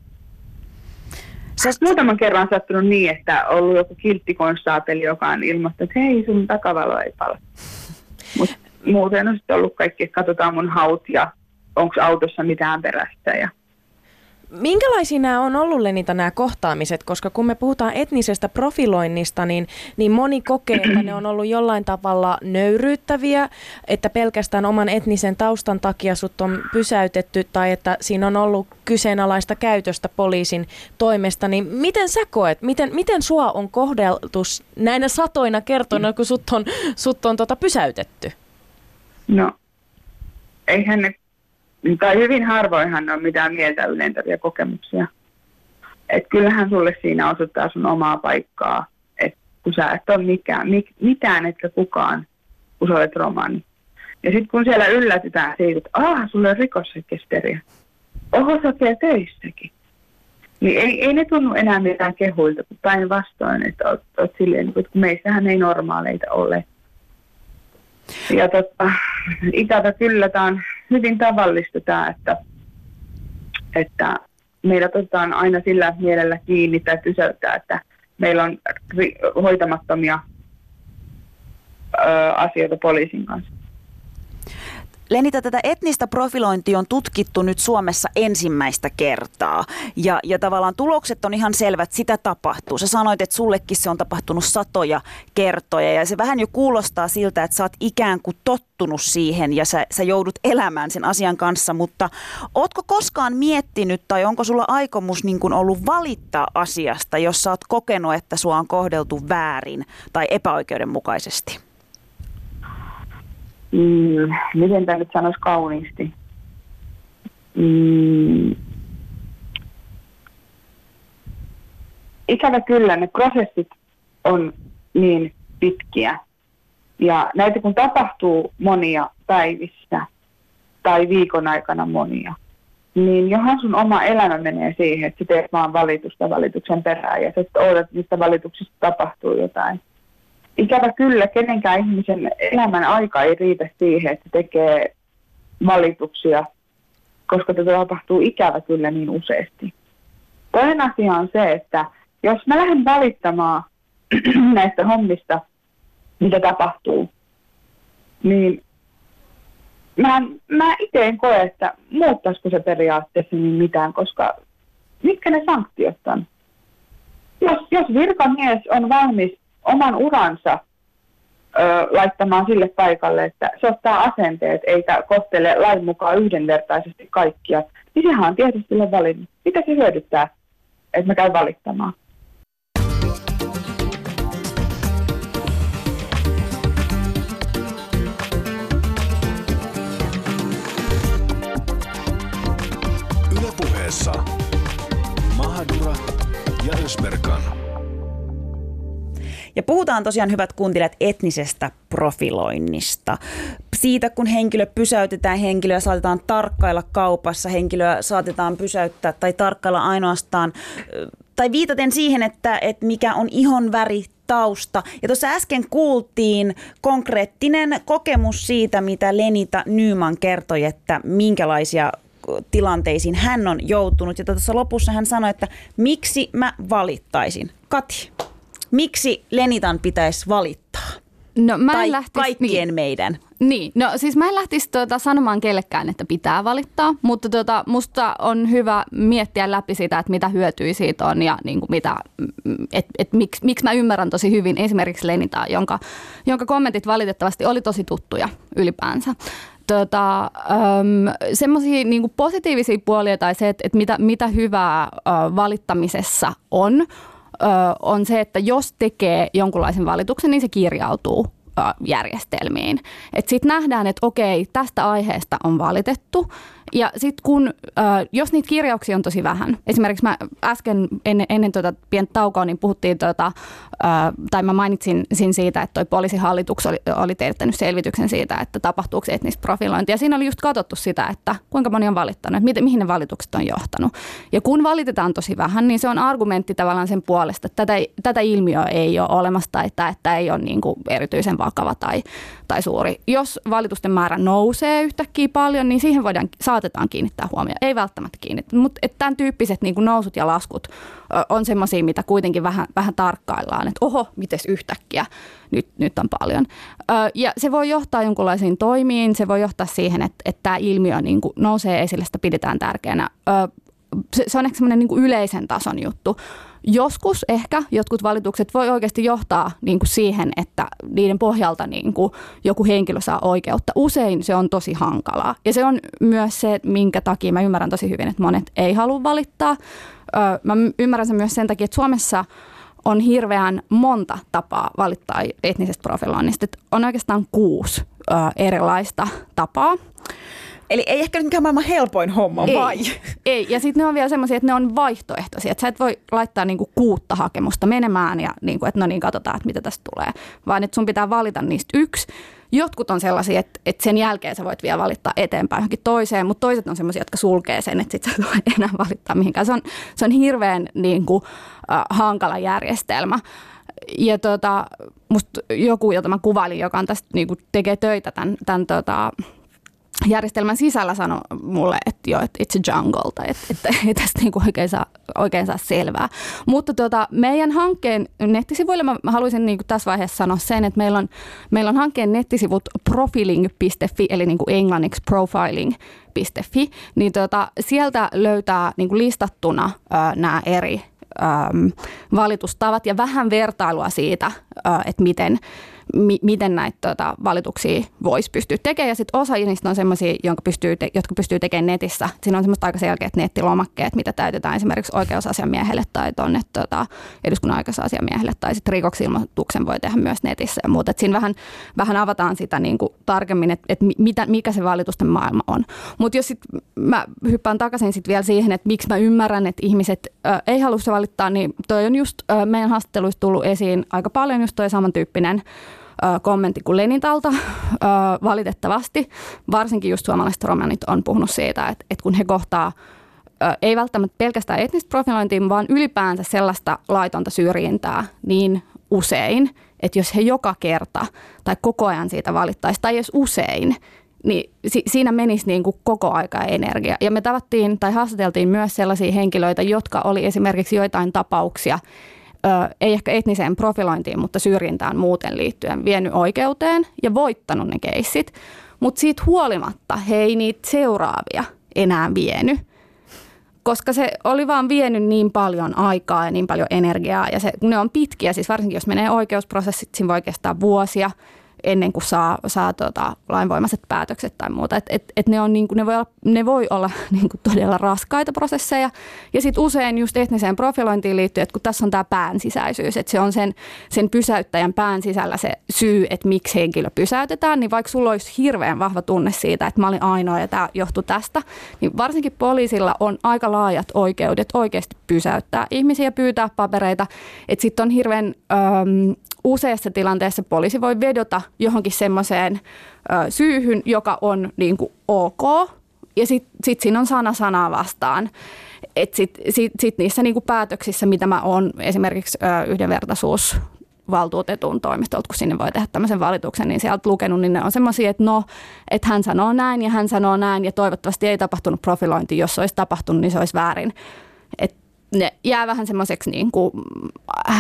Sä... Muutaman kerran on sattunut niin, että on ollut joku kilttikonstaapeli, joka on ilmoittanut, että hei, sun takavalo ei pala. Mut muuten on sitten ollut kaikki, että katsotaan mun haut ja onko autossa mitään perästä. Ja Minkälaisia nämä on ollut Lenita nämä kohtaamiset, koska kun me puhutaan etnisestä profiloinnista, niin, niin moni kokee, että ne on ollut jollain tavalla nöyryyttäviä, että pelkästään oman etnisen taustan takia sut on pysäytetty tai että siinä on ollut kyseenalaista käytöstä poliisin toimesta, niin miten sä koet, miten, miten sua on kohdeltu näinä satoina kertoina, kun sut on, sut on tota pysäytetty? No, eihän ne, tai hyvin harvoinhan on mitään mieltä ylentäviä kokemuksia. Et kyllähän sulle siinä osoittaa sun omaa paikkaa, että kun sä et ole mikään, mitään etkä kukaan, kun sä olet romani. Ja sitten kun siellä yllätytään siitä, että aah, sulla on rikosrekisteriä. Oho, sä oot töissäkin. Niin ei, ei ne tunnu enää mitään kehuilta, kun päinvastoin, että oot, oot silleen, että meissähän ei normaaleita ole. Ja tota, ikävä kyllä tämä on hyvin tavallista tämä, että, että meidät otetaan aina sillä mielellä kiinni tai pysäyttää, että meillä on hoitamattomia ö, asioita poliisin kanssa. Lenita, tätä etnistä profilointia on tutkittu nyt Suomessa ensimmäistä kertaa. Ja, ja tavallaan tulokset on ihan selvät, sitä tapahtuu. Sä sanoit, että sullekin se on tapahtunut satoja kertoja. Ja se vähän jo kuulostaa siltä, että sä oot ikään kuin tottunut siihen ja sä, sä joudut elämään sen asian kanssa. Mutta ootko koskaan miettinyt tai onko sulla aikomus niin kuin ollut valittaa asiasta, jos sä oot kokenut, että sua on kohdeltu väärin tai epäoikeudenmukaisesti? Mm, miten tämä nyt sanoisi kauniisti, mm, ikävä kyllä ne prosessit on niin pitkiä. Ja näitä kun tapahtuu monia päivissä tai viikon aikana monia, niin johan sun oma elämä menee siihen, että sä teet vaan valitusta valituksen perään ja sä odotat, että niistä valituksista tapahtuu jotain ikävä kyllä kenenkään ihmisen elämän aika ei riitä siihen, että tekee valituksia, koska tätä tapahtuu ikävä kyllä niin useasti. Toinen asia on se, että jos mä lähden valittamaan *clears throat* näistä hommista, mitä tapahtuu, niin mä, mä itse en koe, että muuttaisiko se periaatteessa niin mitään, koska mitkä ne sanktiot on? Jos, jos virkamies on valmis oman uransa ö, laittamaan sille paikalle, että se ottaa asenteet eikä kohtele lain mukaan yhdenvertaisesti kaikkia, niin sehän on tietysti sille valinnut. Mitä se hyödyttää, että mä käyn valittamaan? Mahadura ja Ösberkan. Ja puhutaan tosiaan hyvät kuuntelijat etnisestä profiloinnista. Siitä, kun henkilö pysäytetään, henkilöä saatetaan tarkkailla kaupassa, henkilöä saatetaan pysäyttää tai tarkkailla ainoastaan, tai viitaten siihen, että, että mikä on ihon väri tausta. Ja tuossa äsken kuultiin konkreettinen kokemus siitä, mitä Lenita Nyman kertoi, että minkälaisia tilanteisiin hän on joutunut. Ja tuossa lopussa hän sanoi, että miksi mä valittaisin. Kati. Miksi Lenitan pitäisi valittaa? No, mä tai lähtis, kaikkien niin. meidän. Niin, no siis mä en lähtisi tuota sanomaan kellekään, että pitää valittaa, mutta tuota, musta on hyvä miettiä läpi sitä, että mitä hyötyä siitä on ja niin kuin mitä, et, et miksi, miksi mä ymmärrän tosi hyvin esimerkiksi Lenitaa, jonka, jonka kommentit valitettavasti oli tosi tuttuja ylipäänsä tota, semmoisia niin positiivisia puolia tai se, että, että mitä, mitä hyvää äh, valittamisessa on, on se, että jos tekee jonkunlaisen valituksen, niin se kirjautuu järjestelmiin. Sitten nähdään, että okei, tästä aiheesta on valitettu ja sitten kun, jos niitä kirjauksia on tosi vähän, esimerkiksi mä äsken ennen, ennen tuota pientä taukoa, niin puhuttiin, tuota, tai mä mainitsin siitä, että toi poliisihallitus oli, oli teettänyt selvityksen siitä, että tapahtuuko etnistä profilointia. Siinä oli just katsottu sitä, että kuinka moni on valittanut, että mihin ne valitukset on johtanut. Ja kun valitetaan tosi vähän, niin se on argumentti tavallaan sen puolesta, että tätä, tätä ilmiöä ei ole olemassa tai että, että ei ole niin kuin erityisen vakava tai, tai suuri. Jos valitusten määrä nousee yhtäkkiä paljon, niin siihen voidaan saatetaan kiinnittää huomioon. Ei välttämättä kiinnittää, mutta tämän tyyppiset niin nousut ja laskut on semmoisia, mitä kuitenkin vähän, vähän tarkkaillaan, että oho, miten yhtäkkiä nyt, nyt on paljon. Ja se voi johtaa jonkinlaisiin toimiin, se voi johtaa siihen, että, että tämä ilmiö niin kuin nousee esille, sitä pidetään tärkeänä se, se on ehkä semmoinen niin yleisen tason juttu. Joskus ehkä jotkut valitukset voi oikeasti johtaa niin kuin siihen, että niiden pohjalta niin kuin joku henkilö saa oikeutta. Usein se on tosi hankalaa. Ja se on myös se, minkä takia mä ymmärrän tosi hyvin, että monet ei halua valittaa. Mä ymmärrän sen myös sen takia, että Suomessa on hirveän monta tapaa valittaa etnisestä profiloinnista. On oikeastaan kuusi erilaista tapaa. Eli ei ehkä nyt mikään maailman helpoin homma, ei, vai? Ei, ja sitten ne on vielä semmoisia, että ne on vaihtoehtoisia. Että sä et voi laittaa niinku kuutta hakemusta menemään ja niinku, että no niin, katsotaan, että mitä tästä tulee. Vaan että sun pitää valita niistä yksi. Jotkut on sellaisia, että, että sen jälkeen sä voit vielä valittaa eteenpäin johonkin toiseen, mutta toiset on sellaisia, jotka sulkee sen, että sit sä et voi *laughs* enää valittaa mihinkään. Se on, se on hirveän niin kuin, äh, hankala järjestelmä. Ja tota, musta joku, jota mä kuvailin, joka on tästä niin kuin tekee töitä tämän, tämän tota, järjestelmän sisällä sanoi mulle, että joo, että it's a jungle, tai että, että ei tästä niin oikein, saa, oikein saa selvää. Mutta tuota, meidän hankkeen nettisivuille mä haluaisin niin tässä vaiheessa sanoa sen, että meillä on, meillä on hankkeen nettisivut profiling.fi, eli niin kuin englanniksi profiling.fi, niin tuota, sieltä löytää niin kuin listattuna nämä eri äm, valitustavat ja vähän vertailua siitä, ää, että miten mi- miten näitä tota, valituksia voisi pystyä tekemään. Ja sitten osa niistä on sellaisia, pystyy, te- jotka pystyy tekemään netissä. Siinä on semmoista aika selkeät nettilomakkeet, mitä täytetään esimerkiksi oikeusasiamiehelle tai tuonne tota, eduskunnan oikeusasiamiehelle. Tai sitten rikoksilmoituksen voi tehdä myös netissä ja muuta. Siinä vähän, vähän avataan sitä niin kuin tarkemmin, että et mitä, mikä se valitusten maailma on. Mutta jos sit mä hyppään takaisin sit vielä siihen, että miksi mä ymmärrän, että ihmiset ö, ei halua valittaa, niin toi on just ö, meidän haastatteluissa tullut esiin aika paljon just toi samantyyppinen kommentti kuin Lenintalta valitettavasti. Varsinkin just suomalaiset romanit on puhunut siitä, että, että kun he kohtaa ei välttämättä pelkästään etnistä profilointia, vaan ylipäänsä sellaista laitonta syrjintää niin usein, että jos he joka kerta tai koko ajan siitä valittaisi, tai jos usein, niin si- siinä menisi niin kuin koko aika energia. Ja me tavattiin tai haastateltiin myös sellaisia henkilöitä, jotka oli esimerkiksi joitain tapauksia ö, ei ehkä etniseen profilointiin, mutta syrjintään muuten liittyen vienyt oikeuteen ja voittanut ne keissit. Mutta siitä huolimatta he ei niitä seuraavia enää vienyt, koska se oli vaan vienyt niin paljon aikaa ja niin paljon energiaa ja se, ne on pitkiä, siis varsinkin jos menee oikeusprosessit, siinä voi kestää vuosia – ennen kuin saa, saa tota, lainvoimaiset päätökset tai muuta. Et, et, et ne, on, niin kuin, ne voi olla, ne voi olla *laughs* niin kuin todella raskaita prosesseja. Ja sitten usein just etniseen profilointiin liittyy, että kun tässä on tämä pään sisäisyys, että se on sen, sen pysäyttäjän pään sisällä se syy, että miksi henkilö pysäytetään, niin vaikka sulla olisi hirveän vahva tunne siitä, että mä olin ainoa ja tämä johtui tästä, niin varsinkin poliisilla on aika laajat oikeudet oikeasti pysäyttää ihmisiä pyytää papereita. Että sitten on hirveän äm, useassa tilanteessa poliisi voi vedota johonkin semmoiseen syyhyn, joka on niin kuin ok, ja sitten sit siinä on sana sanaa vastaan. Sitten sit, sit niissä niin kuin päätöksissä, mitä mä oon esimerkiksi yhdenvertaisuus valtuutetun toimistolta, kun sinne voi tehdä tämmöisen valituksen, niin sieltä lukenut, niin ne on semmoisia, että no, että hän sanoo näin ja hän sanoo näin ja toivottavasti ei tapahtunut profilointi, jos se olisi tapahtunut, niin se olisi väärin. Että ne jää vähän semmoiseksi niin kuin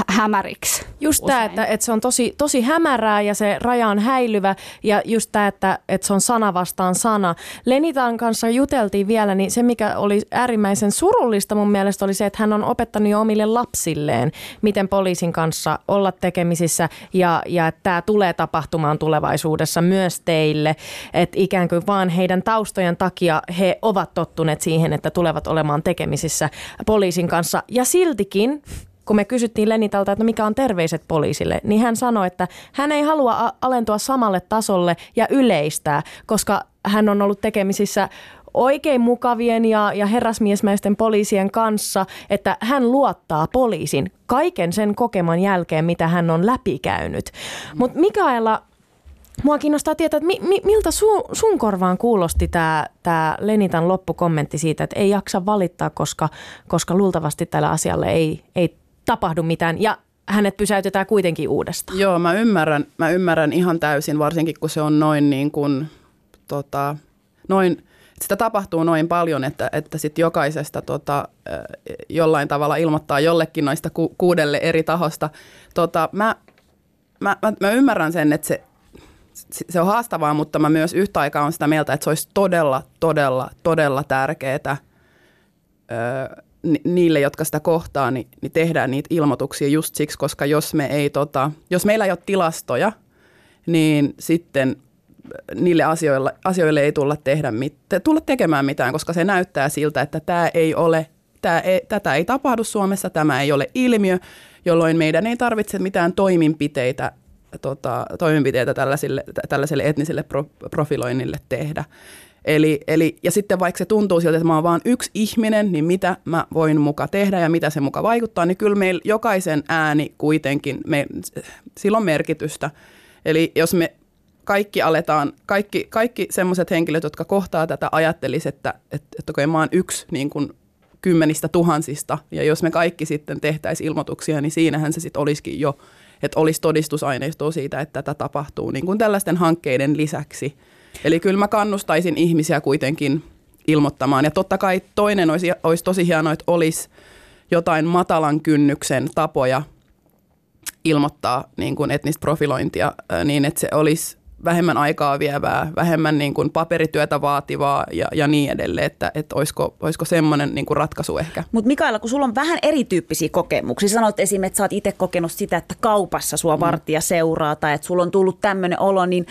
hämäriksi. Just tämä, että, että se on tosi, tosi hämärää ja se raja on häilyvä ja just tämä, että, että se on sana vastaan sana. Lenitan kanssa juteltiin vielä, niin se mikä oli äärimmäisen surullista mun mielestä oli se, että hän on opettanut jo omille lapsilleen, miten poliisin kanssa olla tekemisissä ja, ja että tämä tulee tapahtumaan tulevaisuudessa myös teille. Että ikään kuin vaan heidän taustojen takia he ovat tottuneet siihen, että tulevat olemaan tekemisissä poliisin kanssa kanssa. Ja siltikin, kun me kysyttiin Lenitalta, että no mikä on terveiset poliisille, niin hän sanoi, että hän ei halua alentua samalle tasolle ja yleistää, koska hän on ollut tekemisissä oikein mukavien ja, ja herrasmiesmäisten poliisien kanssa, että hän luottaa poliisin kaiken sen kokeman jälkeen, mitä hän on läpikäynyt. Mutta Mikaela, Mua kiinnostaa tietää, että mi, mi, miltä su, sun korvaan kuulosti tämä tää Lenitan loppukommentti siitä, että ei jaksa valittaa, koska, koska luultavasti tällä asialle ei, ei tapahdu mitään ja hänet pysäytetään kuitenkin uudestaan. Joo, mä ymmärrän, mä ymmärrän ihan täysin, varsinkin kun se on noin niin kuin, tota, noin, sitä tapahtuu noin paljon, että, että sit jokaisesta tota, jollain tavalla ilmoittaa jollekin noista ku, kuudelle eri tahosta. Tota, mä, mä, mä, mä ymmärrän sen, että se se on haastavaa, mutta mä myös yhtä aikaa on sitä mieltä, että se olisi todella, todella, todella tärkeää niille, jotka sitä kohtaa, niin, niin tehdään niitä ilmoituksia just siksi, koska jos, me ei, tota, jos meillä ei ole tilastoja, niin sitten niille asioille, asioille ei tulla, tehdä mit, tulla tekemään mitään, koska se näyttää siltä, että tämä ei ole, tämä ei, tätä ei tapahdu Suomessa, tämä ei ole ilmiö, jolloin meidän ei tarvitse mitään toimenpiteitä, tota, toimenpiteitä tällaisille, tällaiselle etniselle pro, profiloinnille tehdä. Eli, eli, ja sitten vaikka se tuntuu siltä, että mä oon vaan yksi ihminen, niin mitä mä voin muka tehdä ja mitä se muka vaikuttaa, niin kyllä meillä jokaisen ääni kuitenkin, me, sillä on merkitystä. Eli jos me kaikki aletaan, kaikki, kaikki semmoiset henkilöt, jotka kohtaa tätä, ajattelisivat, että, että, että mä oon yksi niin kuin kymmenistä tuhansista, ja jos me kaikki sitten tehtäisiin ilmoituksia, niin siinähän se sitten olisikin jo, että olisi todistusaineistoa siitä, että tätä tapahtuu niin kuin tällaisten hankkeiden lisäksi. Eli kyllä mä kannustaisin ihmisiä kuitenkin ilmoittamaan. Ja totta kai toinen olisi, olisi tosi hienoa, että olisi jotain matalan kynnyksen tapoja ilmoittaa niin kuin etnistä profilointia niin, että se olisi vähemmän aikaa vievää, vähemmän niin kuin paperityötä vaativaa ja, ja niin edelleen, että, että olisiko, olisiko semmoinen niin kuin ratkaisu ehkä. Mutta Mikaela, kun sulla on vähän erityyppisiä kokemuksia, sanoit esimerkiksi, että sä oot itse kokenut sitä, että kaupassa sua mm. vartija seuraa tai että sulla on tullut tämmöinen olo, niin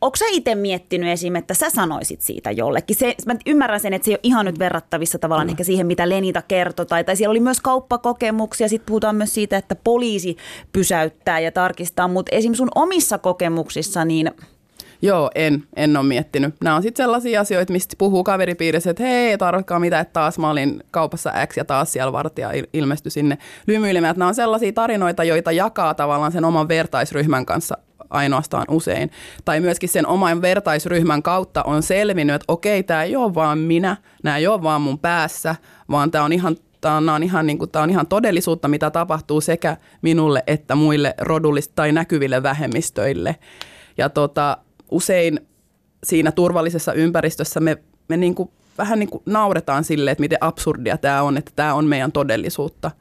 Onko sä itse miettinyt esim. että sä sanoisit siitä jollekin? Se, mä ymmärrän sen, että se ei ole ihan nyt verrattavissa tavallaan mm. ehkä siihen, mitä Lenita kertoi. Tai, tai siellä oli myös kauppakokemuksia. Sitten puhutaan myös siitä, että poliisi pysäyttää ja tarkistaa. Mutta esim. sun omissa kokemuksissa, niin Joo, en, en ole miettinyt. Nämä on sitten sellaisia asioita, mistä puhuu kaveripiirissä, että hei, ei tarvitsekaan mitään, että taas mä olin kaupassa X ja taas siellä vartija ilmestyi sinne lymyilemään. Nämä on sellaisia tarinoita, joita jakaa tavallaan sen oman vertaisryhmän kanssa ainoastaan usein. Tai myöskin sen oman vertaisryhmän kautta on selvinnyt, että okei, tämä ei ole vaan minä, nämä ei ole vaan mun päässä, vaan tämä on ihan Tämä on, ihan, niin kuin, tämä on ihan todellisuutta, mitä tapahtuu sekä minulle että muille rodullista tai näkyville vähemmistöille. Ja tota, usein siinä turvallisessa ympäristössä me, me niin kuin, vähän niin kuin nauretaan sille, että miten absurdia tämä on, että tämä on meidän todellisuutta –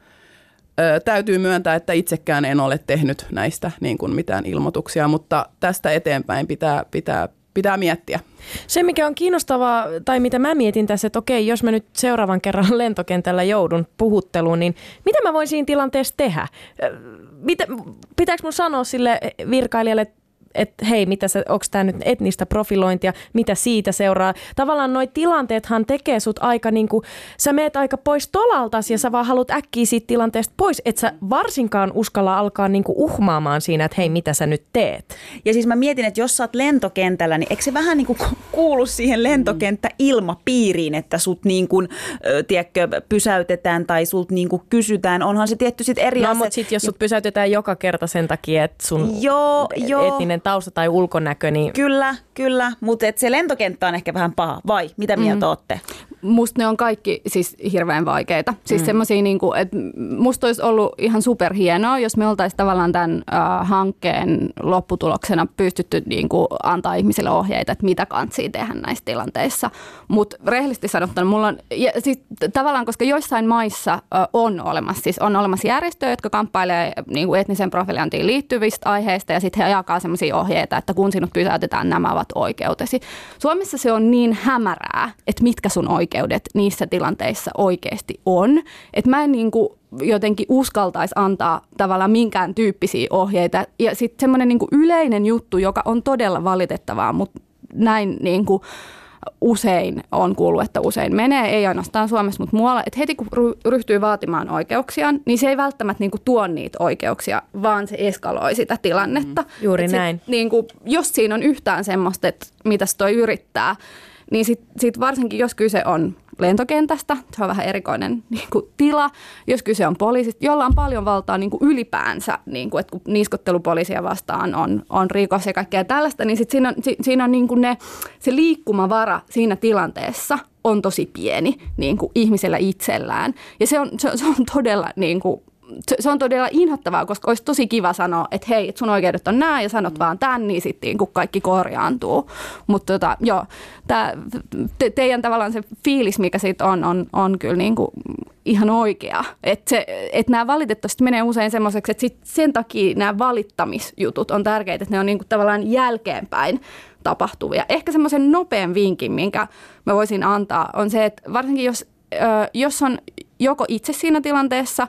Ö, täytyy myöntää, että itsekään en ole tehnyt näistä niin kuin mitään ilmoituksia, mutta tästä eteenpäin pitää, pitää, pitää miettiä. Se, mikä on kiinnostavaa, tai mitä mä mietin tässä, että okei, jos mä nyt seuraavan kerran *laughs* lentokentällä joudun puhutteluun, niin mitä mä voin siinä tilanteessa tehdä? Mitä, pitääkö mun sanoa sille virkailijalle, että että hei, mitä se, onko tämä nyt etnistä profilointia, mitä siitä seuraa. Tavallaan noi tilanteethan tekee sut aika niin kuin, sä meet aika pois tolaltas ja sä vaan haluat äkkiä siitä tilanteesta pois, että sä varsinkaan uskalla alkaa niin kuin uhmaamaan siinä, että hei, mitä sä nyt teet. Ja siis mä mietin, että jos sä oot lentokentällä, niin eikö se vähän niin kuin kuulu siihen lentokenttäilmapiiriin, että sut niin kuin, tiedätkö, pysäytetään tai sut niin kuin kysytään. Onhan se tietty sitten eri No, mutta sitten jos sut pysäytetään joka kerta sen takia, että sun joo, joo. Tausta tai ulkonäkö. Niin... Kyllä, kyllä, mutta se lentokenttä on ehkä vähän paha, vai mitä mieltä mm. olette? Musta ne on kaikki siis hirveän vaikeita. Siis mm. semmoisia, niin kuin, että musta olisi ollut ihan superhienoa, jos me oltaisiin tavallaan tämän äh, hankkeen lopputuloksena pystytty niin kuin, antaa ihmisille ohjeita, että mitä kantsii tehdä näissä tilanteissa. Mutta rehellisesti sanottuna mulla on, ja siis tavallaan, koska joissain maissa äh, on olemassa, siis on olemassa järjestöjä, jotka kamppailee niin kuin etnisen profilointiin liittyvistä aiheista ja sitten he jakaa semmoisia ohjeita, että kun sinut pysäytetään, nämä ovat oikeutesi. Suomessa se on niin hämärää, että mitkä sun oikeudet niissä tilanteissa oikeasti on, että mä en niin kuin jotenkin uskaltaisi antaa tavallaan minkään tyyppisiä ohjeita. Ja sitten semmoinen niin yleinen juttu, joka on todella valitettavaa, mutta näin niin kuin, usein on kuullut, että usein menee, ei ainoastaan Suomessa, mutta muualla, että heti kun ryhtyy vaatimaan oikeuksiaan, niin se ei välttämättä niin kuin tuo niitä oikeuksia, vaan se eskaloi sitä tilannetta. Mm, juuri sit, näin. Niin kuin, jos siinä on yhtään semmoista, että mitä toi yrittää, niin sitten sit varsinkin jos kyse on lentokentästä, se on vähän erikoinen *laughs* niin kuin, tila, jos kyse on poliisista, jolla on paljon valtaa niin kuin ylipäänsä, niin kuin, että kun niiskottelupoliisia vastaan on, on rikos ja kaikkea tällaista, niin sit siinä on, si, siinä on niin kuin ne, se liikkumavara siinä tilanteessa on tosi pieni niin kuin ihmisellä itsellään. Ja se on, se, se on todella niin kuin, se, on todella inhottavaa, koska olisi tosi kiva sanoa, että hei, sun oikeudet on nämä ja sanot mm. vaan tämän, niin sitten kun kaikki korjaantuu. Mutta tota, joo, tää, te, teidän tavallaan se fiilis, mikä siitä on, on, on kyllä niin kuin ihan oikea. Että et nämä valitettavasti menee usein semmoiseksi, että sit sen takia nämä valittamisjutut on tärkeitä, että ne on niin kuin tavallaan jälkeenpäin tapahtuvia. Ehkä semmoisen nopean vinkin, minkä mä voisin antaa, on se, että varsinkin jos ö, jos on joko itse siinä tilanteessa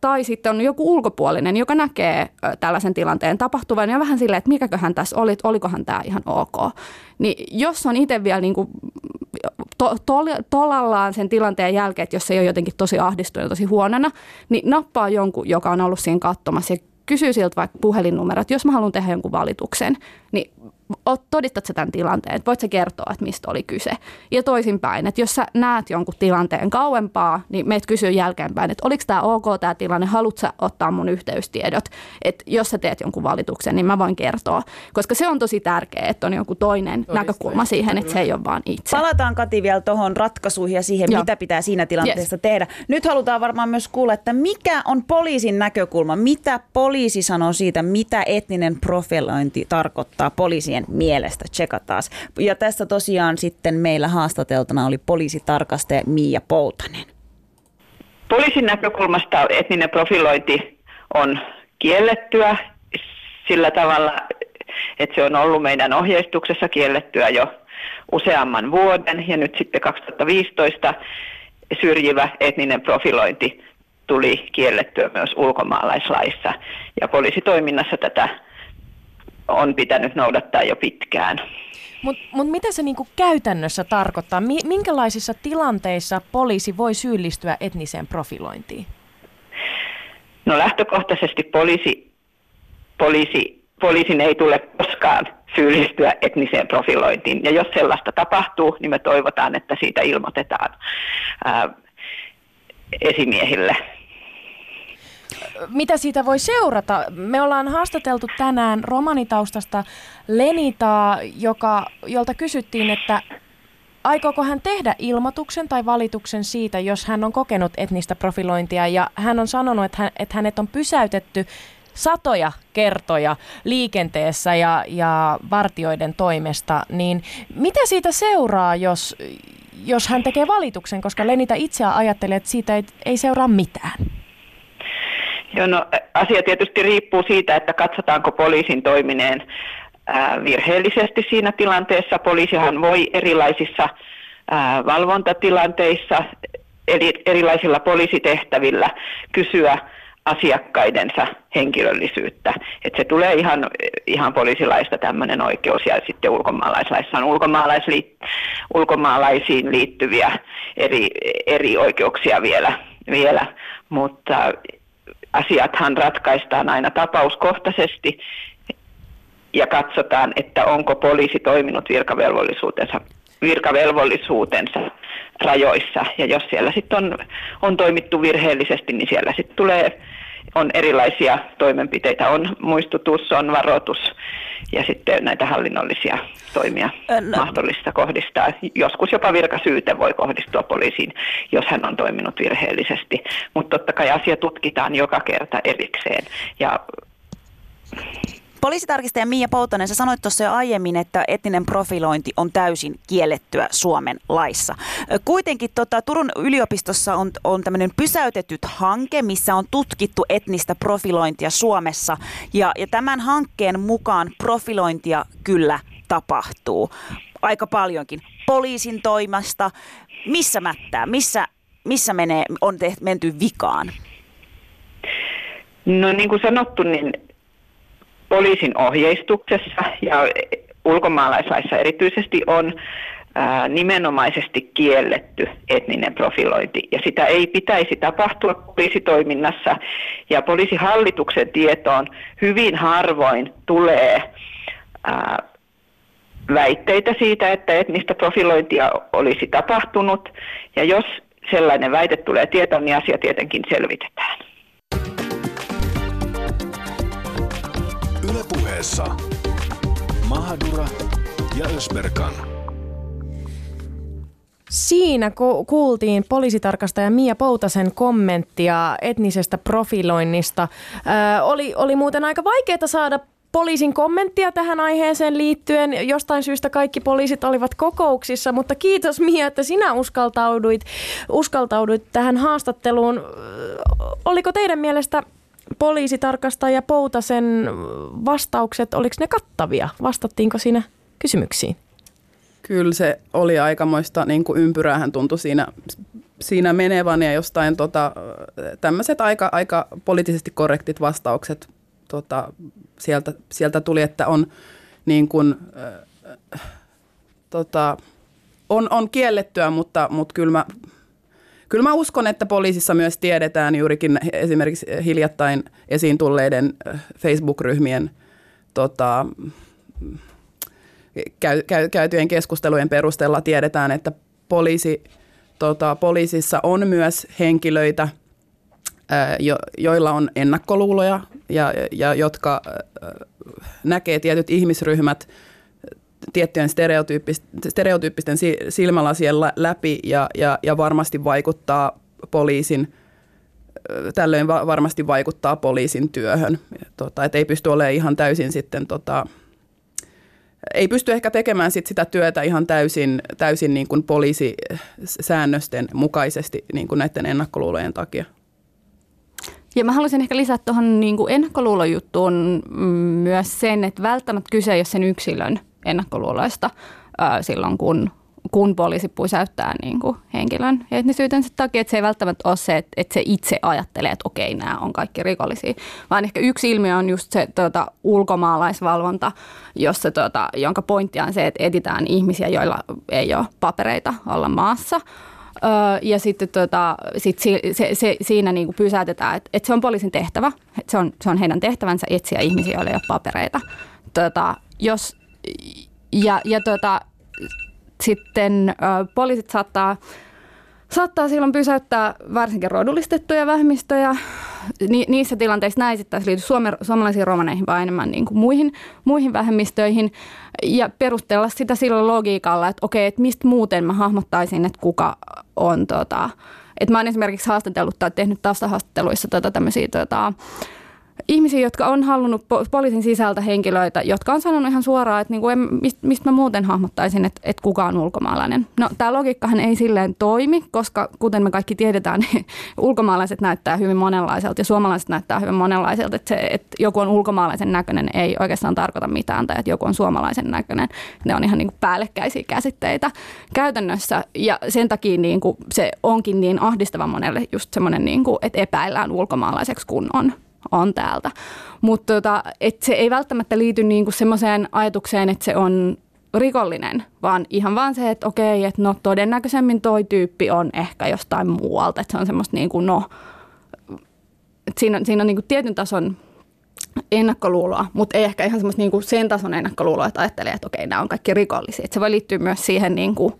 tai sitten on joku ulkopuolinen, joka näkee tällaisen tilanteen tapahtuvan ja vähän silleen, että mikäköhän tässä oli, olikohan tämä ihan ok. Niin jos on itse vielä niin kuin to, to, tolallaan sen tilanteen jälkeen, että jos se ei ole jotenkin tosi ahdistunut tosi huonona, niin nappaa jonkun, joka on ollut siinä katsomassa ja kysyy siltä vaikka puhelinnumero, että jos mä haluan tehdä jonkun valituksen, niin todistat sä tämän tilanteen, että voit sä kertoa, että mistä oli kyse. Ja toisinpäin, että jos sä näet jonkun tilanteen kauempaa, niin meitä kysyy jälkeenpäin, että oliko tämä ok tämä tilanne, haluatko sä ottaa mun yhteystiedot, että jos sä teet jonkun valituksen, niin mä voin kertoa. Koska se on tosi tärkeää, että on joku toinen Todistaa. näkökulma siihen, että se ei ole vaan itse. Palataan Kati vielä tuohon ratkaisuihin ja siihen, Joo. mitä pitää siinä tilanteessa yes. tehdä. Nyt halutaan varmaan myös kuulla, että mikä on poliisin näkökulma, mitä poliisi sanoo siitä, mitä etninen profilointi tarkoittaa poliisien poliisien mielestä. Tsekataan. Ja tässä tosiaan sitten meillä haastateltuna oli poliisitarkastaja Miia Poutanen. Poliisin näkökulmasta etninen profilointi on kiellettyä sillä tavalla, että se on ollut meidän ohjeistuksessa kiellettyä jo useamman vuoden ja nyt sitten 2015 syrjivä etninen profilointi tuli kiellettyä myös ulkomaalaislaissa ja poliisitoiminnassa tätä on pitänyt noudattaa jo pitkään. Mutta mut mitä se niinku käytännössä tarkoittaa? Minkälaisissa tilanteissa poliisi voi syyllistyä etniseen profilointiin? No lähtökohtaisesti poliisi, poliisi, poliisin ei tule koskaan syyllistyä etniseen profilointiin. Ja jos sellaista tapahtuu, niin me toivotaan, että siitä ilmoitetaan ää, esimiehille mitä siitä voi seurata? Me ollaan haastateltu tänään romanitaustasta Lenitaa, joka, jolta kysyttiin, että aikooko hän tehdä ilmoituksen tai valituksen siitä, jos hän on kokenut etnistä profilointia. Ja hän on sanonut, että, hän, että hänet on pysäytetty satoja kertoja liikenteessä ja, ja vartioiden toimesta, niin mitä siitä seuraa, jos, jos hän tekee valituksen, koska Lenita itse ajattelee, että siitä ei, ei seuraa mitään? Joo, no, asia tietysti riippuu siitä, että katsotaanko poliisin toimineen virheellisesti siinä tilanteessa. Poliisihan voi erilaisissa valvontatilanteissa, eli erilaisilla poliisitehtävillä kysyä asiakkaidensa henkilöllisyyttä. Et se tulee ihan, ihan poliisilaista tämmöinen oikeus ja sitten ulkomaalaislaissa on ulkomaalaisliit, ulkomaalaisiin liittyviä eri, eri oikeuksia vielä, vielä. mutta asiathan ratkaistaan aina tapauskohtaisesti ja katsotaan, että onko poliisi toiminut virkavelvollisuutensa, virkavelvollisuutensa rajoissa. Ja jos siellä sitten on, on toimittu virheellisesti, niin siellä sitten tulee on erilaisia toimenpiteitä. On muistutus, on varoitus ja sitten näitä hallinnollisia toimia no. mahdollista kohdistaa. Joskus jopa virkasyyte voi kohdistua poliisiin, jos hän on toiminut virheellisesti. Mutta totta kai asia tutkitaan joka kerta erikseen. Ja Poliisitarkistaja Mia Poutonen, sä sanoit tuossa jo aiemmin, että etninen profilointi on täysin kiellettyä Suomen laissa. Kuitenkin tota, Turun yliopistossa on, on tämmöinen pysäytetyt hanke, missä on tutkittu etnistä profilointia Suomessa. Ja, ja tämän hankkeen mukaan profilointia kyllä tapahtuu aika paljonkin. Poliisin toimasta, missä mättää, missä, missä menee, on tehty, menty vikaan? No niin kuin sanottu, niin poliisin ohjeistuksessa ja ulkomaalaislaissa erityisesti on nimenomaisesti kielletty etninen profilointi. Ja sitä ei pitäisi tapahtua poliisitoiminnassa. Ja poliisihallituksen tietoon hyvin harvoin tulee ää, väitteitä siitä, että etnistä profilointia olisi tapahtunut. Ja jos sellainen väite tulee tietoon, niin asia tietenkin selvitetään. Ylepuheessa Mahadura ja Ösberkan. Siinä ku- kuultiin poliisitarkastaja Mia Poutasen kommenttia etnisestä profiloinnista. Ö, oli, oli muuten aika vaikeaa saada poliisin kommenttia tähän aiheeseen liittyen. Jostain syystä kaikki poliisit olivat kokouksissa, mutta kiitos Mia, että sinä uskaltauduit, uskaltauduit tähän haastatteluun. Oliko teidän mielestä poliisitarkastaja Poutasen vastaukset, oliko ne kattavia? Vastattiinko siinä kysymyksiin? Kyllä se oli aikamoista niin kuin ympyräähän tuntui siinä, siinä menevän ja jostain tota, tämmöiset aika, aika poliittisesti korrektit vastaukset tota, sieltä, sieltä tuli, että on niin kuin, äh, tota, on, on kiellettyä, mutta, mutta kyllä mä Kyllä mä uskon, että poliisissa myös tiedetään juurikin esimerkiksi hiljattain esiin tulleiden Facebook-ryhmien tota, käy, käy, käytyjen keskustelujen perusteella tiedetään, että poliisi, tota, poliisissa on myös henkilöitä, jo, joilla on ennakkoluuloja ja, ja jotka näkee tietyt ihmisryhmät tiettyjen stereotyyppisten, stereotyyppisten silmälasien läpi ja, ja, ja varmasti vaikuttaa poliisin tällöin varmasti vaikuttaa poliisin työhön. Tota, et ei pysty olemaan ihan täysin sitten, tota, ei pysty ehkä tekemään sit sitä työtä ihan täysin, täysin niin kuin poliisisäännösten mukaisesti niin kuin näiden ennakkoluulojen takia. Ja mä haluaisin ehkä lisätä tuohon niin ennakkoluulojuttuun myös sen, että välttämättä kyse ei ole sen yksilön ennakkoluuloista ää, silloin, kun, kun poliisi pysäyttää niin kuin henkilön etnisyytensä takia. Että se ei välttämättä ole se, että, että se itse ajattelee, että okei, nämä on kaikki rikollisia. Vaan ehkä yksi ilmiö on just se tuota, ulkomaalaisvalvonta, jossa, tuota, jonka pointti on se, että editään ihmisiä, joilla ei ole papereita olla maassa – ja sitten tota, sit se, se, se, siinä niinku pysäytetään, että, että se on poliisin tehtävä, se on, se on heidän tehtävänsä etsiä ihmisiä, joilla ei ole papereita. Tota, jos, ja ja tota, sitten ö, poliisit saattaa, saattaa silloin pysäyttää varsinkin rodullistettuja vähemmistöjä. Ni, niissä tilanteissa näin sitten liity suome, suomalaisiin romaneihin vaan enemmän niin kuin muihin, muihin vähemmistöihin. Ja perustella sitä sillä logiikalla, että okei, että mistä muuten mä hahmottaisin, että kuka on tota, että mä oon esimerkiksi haastatellut tai tehnyt taustahaastatteluissa tota tämmöisiä tota, ihmisiä, jotka on halunnut poliisin sisältä henkilöitä, jotka on sanonut ihan suoraan, että niinku, mistä mist mä muuten hahmottaisin, että, että kuka on ulkomaalainen. No tämä logiikkahan ei silleen toimi, koska kuten me kaikki tiedetään, *laughs* niin ulkomaalaiset näyttää hyvin monenlaiselta ja suomalaiset näyttää hyvin monenlaiselta. Että se, että joku on ulkomaalaisen näköinen ei oikeastaan tarkoita mitään tai että joku on suomalaisen näköinen. Ne on ihan niinku päällekkäisiä käsitteitä käytännössä ja sen takia niinku se onkin niin ahdistava monelle just semmoinen, niinku, että epäillään ulkomaalaiseksi kun on on täältä. Mutta tota, se ei välttämättä liity niinku semmoiseen ajatukseen, että se on rikollinen, vaan ihan vaan se, että okei, että no todennäköisemmin toi tyyppi on ehkä jostain muualta, että se on semmoista niin kuin no, että siinä siinä on niin kuin tietyn tason ennakkoluuloa, mutta ei ehkä ihan semmoista niin kuin sen tason ennakkoluuloa, että ajattelee, että okei, nämä on kaikki rikollisia. Että se voi liittyä myös siihen niin kuin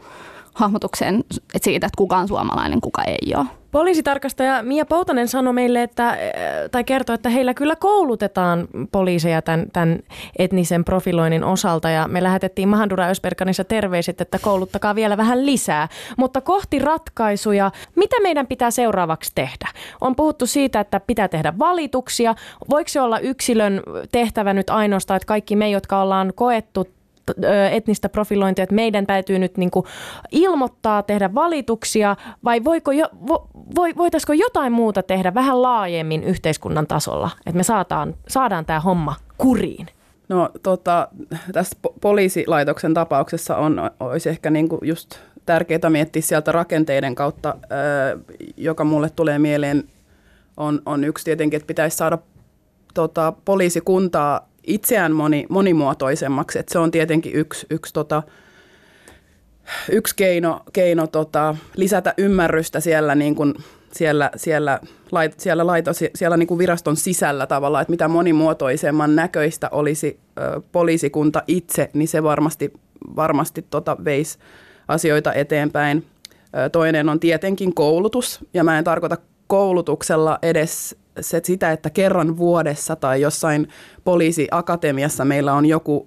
hahmotukseen että siitä, että kuka on suomalainen, kuka ei ole. Poliisitarkastaja Mia Poutanen sanoi meille, että, äh, tai kertoi, että heillä kyllä koulutetaan poliiseja tämän, tämän etnisen profiloinnin osalta ja me lähetettiin Mahandura Ösperkanissa terveiset, että kouluttakaa vielä vähän lisää. Mutta kohti ratkaisuja, mitä meidän pitää seuraavaksi tehdä? On puhuttu siitä, että pitää tehdä valituksia. Voiko se olla yksilön tehtävä nyt ainoastaan, että kaikki me, jotka ollaan koettu etnistä profilointia, että meidän täytyy nyt niin kuin ilmoittaa, tehdä valituksia, vai voiko jo, vo, voitaisiko jotain muuta tehdä vähän laajemmin yhteiskunnan tasolla, että me saadaan, saadaan tämä homma kuriin? No tota, tässä poliisilaitoksen tapauksessa on, olisi ehkä niin kuin just tärkeää miettiä sieltä rakenteiden kautta, joka mulle tulee mieleen, on, on yksi tietenkin, että pitäisi saada tota, poliisikuntaa itseään moni, monimuotoisemmaksi. Et se on tietenkin yksi, yksi, tota, yksi keino, keino tota, lisätä ymmärrystä siellä, niin kuin, siellä, siellä, lait, siellä, laitos, siellä niin kuin viraston sisällä tavallaan, että mitä monimuotoisemman näköistä olisi ö, poliisikunta itse, niin se varmasti, varmasti tota, veisi asioita eteenpäin. Ö, toinen on tietenkin koulutus, ja mä en tarkoita koulutuksella edes se, sitä, että kerran vuodessa tai jossain poliisiakatemiassa meillä on joku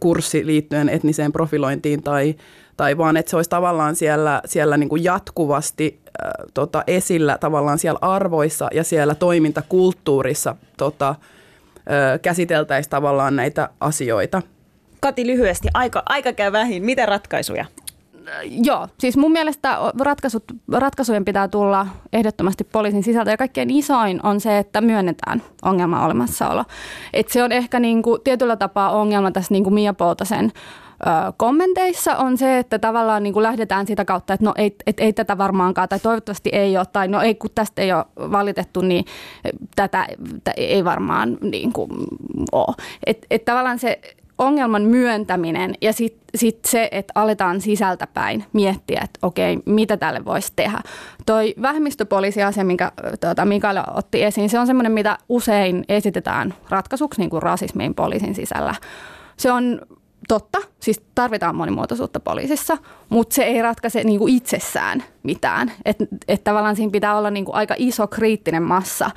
kurssi liittyen etniseen profilointiin tai, tai vaan, että se olisi tavallaan siellä, siellä niin kuin jatkuvasti äh, tota, esillä tavallaan siellä arvoissa ja siellä toimintakulttuurissa tota, äh, käsiteltäisiin tavallaan näitä asioita. Kati lyhyesti, aika, aika käy vähin. Mitä ratkaisuja? Joo, siis mun mielestä ratkaisut, ratkaisujen pitää tulla ehdottomasti poliisin sisältä ja kaikkein isoin on se, että myönnetään ongelman olemassaolo. Et se on ehkä niinku tietyllä tapaa ongelma tässä niinku Mia Poutasen kommenteissa on se, että tavallaan niin kuin lähdetään sitä kautta, että no ei, et, ei tätä varmaankaan tai toivottavasti ei ole tai no ei kun tästä ei ole valitettu, niin tätä, ei varmaan niin kuin ole. Että et tavallaan se ongelman myöntäminen ja sitten sit se, että aletaan sisältäpäin miettiä, että okei, mitä tälle voisi tehdä. Toi vähemmistöpoliisiasia, minkä tuota, Mikael otti esiin, se on semmoinen, mitä usein esitetään ratkaisuksi niin kuin rasismiin poliisin sisällä. Se on totta, siis tarvitaan monimuotoisuutta poliisissa, mutta se ei ratkaise niin kuin itsessään mitään. Että et tavallaan siinä pitää olla niin kuin aika iso kriittinen massa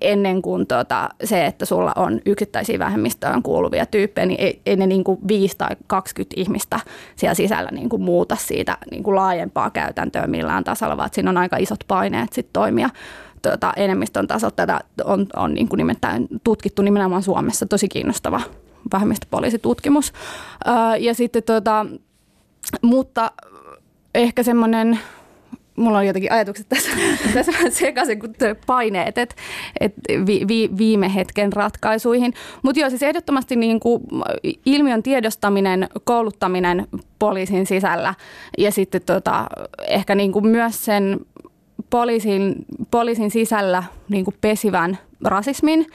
ennen kuin tota, se, että sulla on yksittäisiä vähemmistöön kuuluvia tyyppejä, niin ei, ei ne niin kuin 5 tai 20 ihmistä siellä sisällä niin kuin muuta siitä niin kuin laajempaa käytäntöä millään tasolla, vaan siinä on aika isot paineet sit toimia tuota, enemmistön tasolla. Tätä on, on niin kuin nimittäin tutkittu nimenomaan Suomessa, tosi kiinnostava vähemmistöpoliisitutkimus. Ja sitten tota, mutta ehkä semmoinen mulla on jotenkin ajatukset tässä, *laughs* tässä vähän sekaisin kuin paineet, että et vi, vi, viime hetken ratkaisuihin. Mutta joo, siis ehdottomasti niin kuin ilmiön tiedostaminen, kouluttaminen poliisin sisällä ja sitten tota, ehkä niin kuin myös sen poliisin, poliisin sisällä niin kuin pesivän rasismin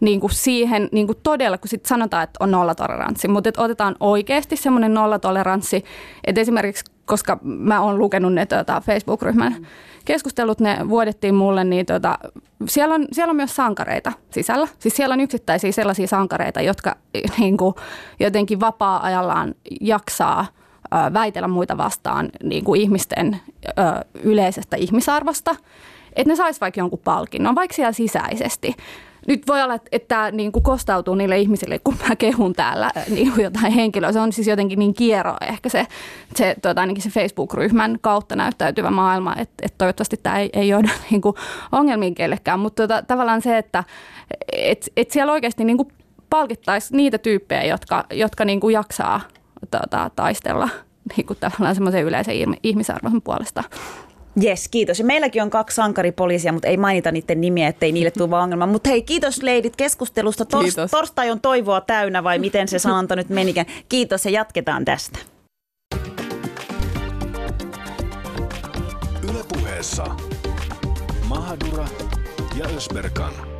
niin kuin siihen niin kuin todella, kun sitten sanotaan, että on nollatoleranssi, mutta että otetaan oikeasti semmoinen nollatoleranssi, että esimerkiksi, koska mä oon lukenut ne tuota, Facebook-ryhmän keskustelut, ne vuodettiin mulle, niin tuota, siellä, on, siellä on myös sankareita sisällä. Siis siellä on yksittäisiä sellaisia sankareita, jotka *laughs* niin kuin, jotenkin vapaa-ajallaan jaksaa väitellä muita vastaan niin kuin ihmisten ö, yleisestä ihmisarvosta, että ne sais vaikka jonkun palkinnon, vaikka siellä sisäisesti nyt voi olla, että, tämä niin kuin kostautuu niille ihmisille, kun mä kehun täällä äh, niin kuin jotain henkilöä. Se on siis jotenkin niin kiero ehkä se, se tuota, ainakin se Facebook-ryhmän kautta näyttäytyvä maailma, että, että toivottavasti tämä ei, ei johda *laughs* niin kuin ongelmiin kellekään. Mutta tuota, tavallaan se, että et, et siellä oikeasti niin kuin palkittaisiin niitä tyyppejä, jotka, jotka niin kuin jaksaa tuota, taistella niin kuin tavallaan semmoisen yleisen ihmisarvon puolesta. Yes, kiitos. Ja meilläkin on kaksi sankaripoliisia, mutta ei mainita niiden nimiä, ettei niille tule vaan ongelma. Mutta hei, kiitos leidit keskustelusta. Tors- kiitos. Torstai on toivoa täynnä vai miten se *laughs* sanonta nyt menikään. Kiitos ja jatketaan tästä. Ylepuheessa Mahadura ja Ösberkan.